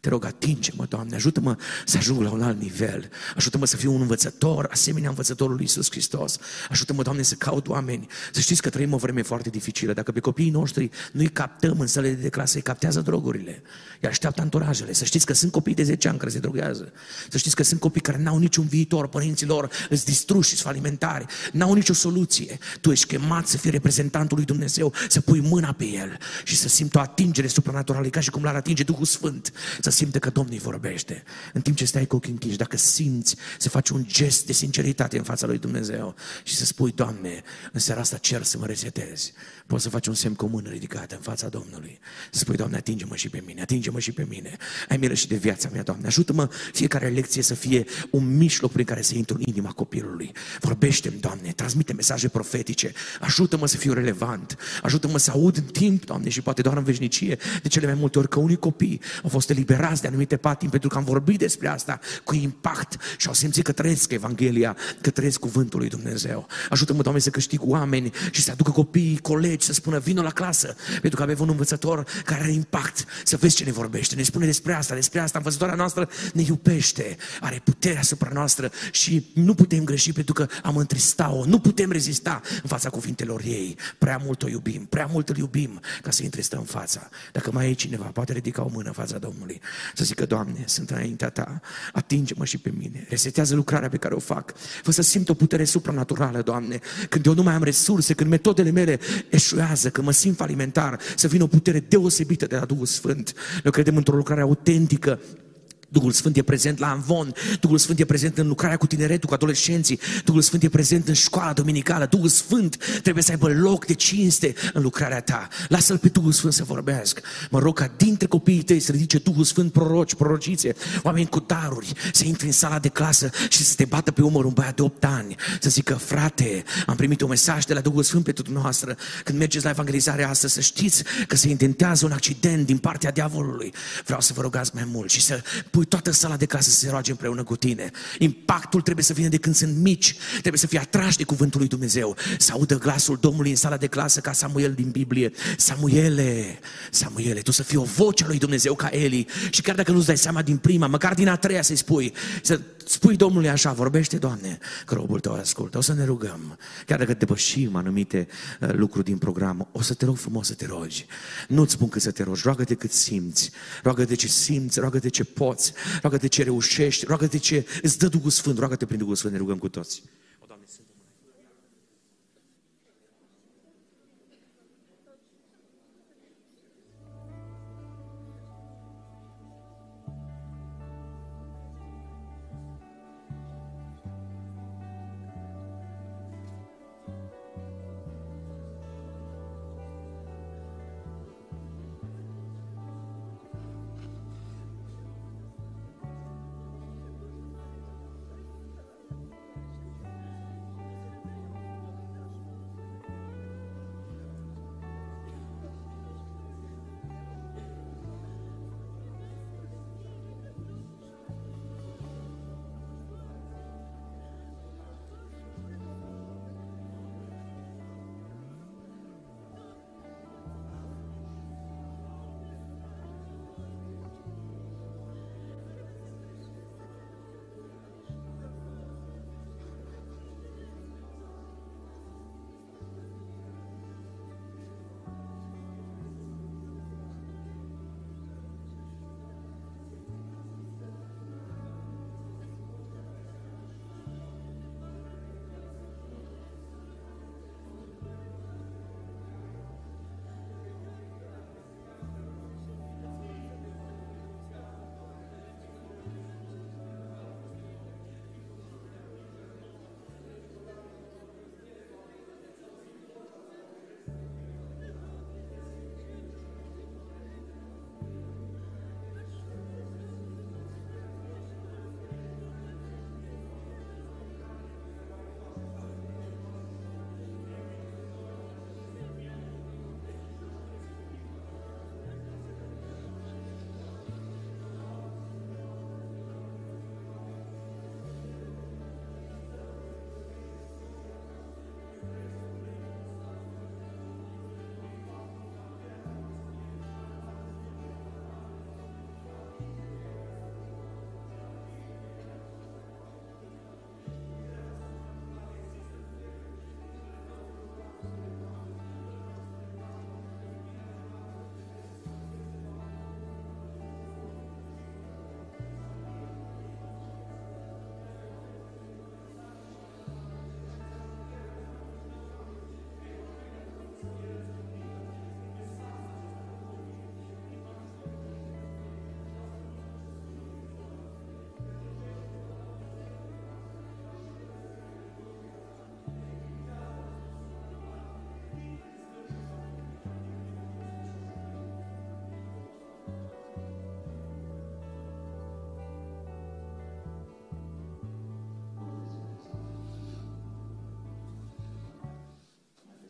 Te rog, atinge-mă, Doamne, ajută-mă să ajung la un alt nivel. Ajută-mă să fiu un învățător, asemenea învățătorului Iisus Hristos. Ajută-mă, Doamne, să caut oameni. Să știți că trăim o vreme foarte dificilă. Dacă pe copiii noștri nu-i captăm în sălile de clasă, îi captează drogurile. Îi așteaptă anturajele. Să știți că sunt copii de 10 ani care se drogează. Să știți că sunt copii care n-au niciun viitor. Părinții lor îți distruși, sunt falimentari. N-au nicio soluție. Tu ești chemat să fii reprezentantul lui Dumnezeu, să pui mâna pe el și să simți o atingere supranaturală, ca și cum l-ar atinge Duhul Sfânt să simte că Domnul îi vorbește. În timp ce stai cu ochii închiși, dacă simți să faci un gest de sinceritate în fața lui Dumnezeu și să spui, Doamne, în seara asta cer să mă resetezi. Poți să faci un semn comun ridicat în fața Domnului. Să spui, Doamne, atinge-mă și pe mine, atinge-mă și pe mine. Ai milă și de viața mea, Doamne. Ajută-mă fiecare lecție să fie un mijloc prin care să intru în inima copilului. Vorbește-mi, Doamne, transmite mesaje profetice. Ajută-mă să fiu relevant. Ajută-mă să aud în timp, Doamne, și poate doar în veșnicie, de cele mai multe ori că unii copii au fost eliberați de anumite patimi pentru că am vorbit despre asta cu impact și au simțit că trăiesc Evanghelia, că trăiesc cuvântul lui Dumnezeu. Ajută-mă, Doamne, să câștig oameni și să aducă copiii, colegi, să spună vină la clasă, pentru că avem un învățător care are impact. Să vezi ce ne vorbește, ne spune despre asta, despre asta. Învățătoarea noastră ne iubește, are putere asupra noastră și nu putem greși pentru că am întristat-o, nu putem rezista în fața cuvintelor ei. Prea mult o iubim, prea mult îl iubim ca să întristăm în fața. Dacă mai e cineva, poate ridica o mână în fața Domnului să zică, Doamne, sunt înaintea Ta, atinge-mă și pe mine, resetează lucrarea pe care o fac, fă să simt o putere supranaturală, Doamne, când eu nu mai am resurse, când metodele mele eșuează, când mă simt falimentar, să vină o putere deosebită de la Duhul Sfânt. Noi credem într-o lucrare autentică Duhul Sfânt e prezent la Anvon, Duhul Sfânt e prezent în lucrarea cu tineretul, cu adolescenții, Duhul Sfânt e prezent în școala dominicală, Duhul Sfânt trebuie să aibă loc de cinste în lucrarea ta. Lasă-L pe Duhul Sfânt să vorbească. Mă rog ca dintre copiii tăi să ridice Duhul Sfânt proroci, prorocițe, oameni cu daruri, să intri în sala de clasă și să te bată pe umăr un băiat de 8 ani, să zică, frate, am primit un mesaj de la Duhul Sfânt pentru dumneavoastră. Când mergeți la evangelizare astăzi, să știți că se intentează un accident din partea diavolului. Vreau să vă rugați mai mult și să pui toată sala de casă să se roage împreună cu tine. Impactul trebuie să vină de când sunt mici, trebuie să fie atrași de cuvântul lui Dumnezeu, să audă glasul Domnului în sala de clasă ca Samuel din Biblie. Samuele, Samuele, tu să fii o voce a lui Dumnezeu ca Eli și chiar dacă nu-ți dai seama din prima, măcar din a treia să-i spui, să spui Domnului așa, vorbește, Doamne, că robul tău ascultă. O să ne rugăm. Chiar dacă depășim anumite uh, lucruri din program, o să te rog frumos să te rogi. Nu-ți spun că să te rogi, roagă-te cât simți. Roagă-te ce simți, roagă-te ce poți, roagă-te ce reușești, roagă-te ce îți dă Duhul Sfânt, roagă-te prin Duhul Sfânt, ne rugăm cu toți.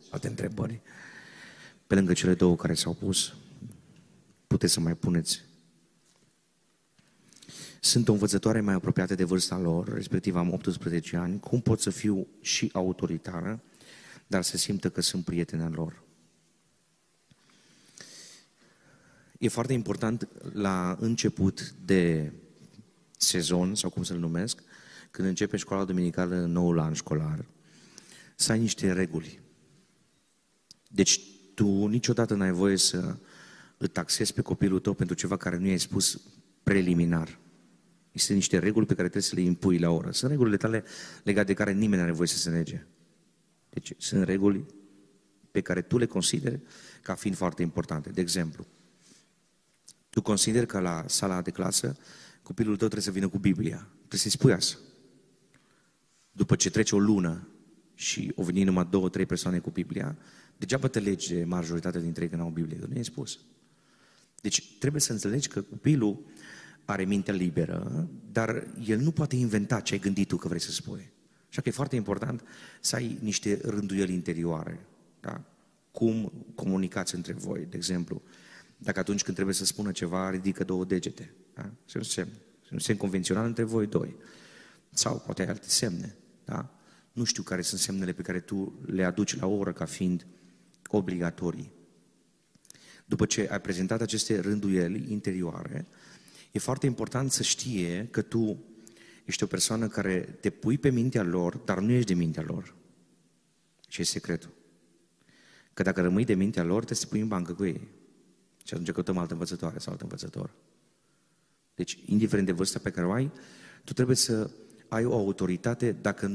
Alte întrebări. Pe lângă cele două care s-au pus, puteți să mai puneți. Sunt o învățătoare mai apropiată de vârsta lor, respectiv am 18 ani, cum pot să fiu și autoritară, dar să simtă că sunt prietena lor? E foarte important la început de sezon, sau cum să-l numesc, când începe școala dominicală în noul an școlar, să ai niște reguli. Deci tu niciodată n-ai voie să îl taxezi pe copilul tău pentru ceva care nu i-ai spus preliminar. Este niște reguli pe care trebuie să le impui la oră. Sunt regulile tale legate de care nimeni nu are voie să se nege. Deci sunt reguli pe care tu le consideri ca fiind foarte importante. De exemplu, tu consideri că la sala de clasă copilul tău trebuie să vină cu Biblia. Trebuie să-i spui asta. După ce trece o lună și o veni numai două, trei persoane cu Biblia, degeaba te legi de majoritatea dintre ei că n-au Biblie, că nu e spus. Deci trebuie să înțelegi că copilul are mintea liberă, dar el nu poate inventa ce ai gândit tu că vrei să spui. Așa că e foarte important să ai niște rânduieli interioare. Da? Cum comunicați între voi, de exemplu. Dacă atunci când trebuie să spună ceva, ridică două degete. Da? Se un semn. Se un semn convențional între voi doi. Sau poate ai alte semne. Da? Nu știu care sunt semnele pe care tu le aduci la oră ca fiind obligatorii. După ce ai prezentat aceste rânduieli interioare, e foarte important să știe că tu ești o persoană care te pui pe mintea lor, dar nu ești de mintea lor. Ce e secretul? Că dacă rămâi de mintea lor, te pui în bancă cu ei. Și atunci căutăm altă învățătoare sau alt învățător. Deci, indiferent de vârsta pe care o ai, tu trebuie să ai o autoritate dacă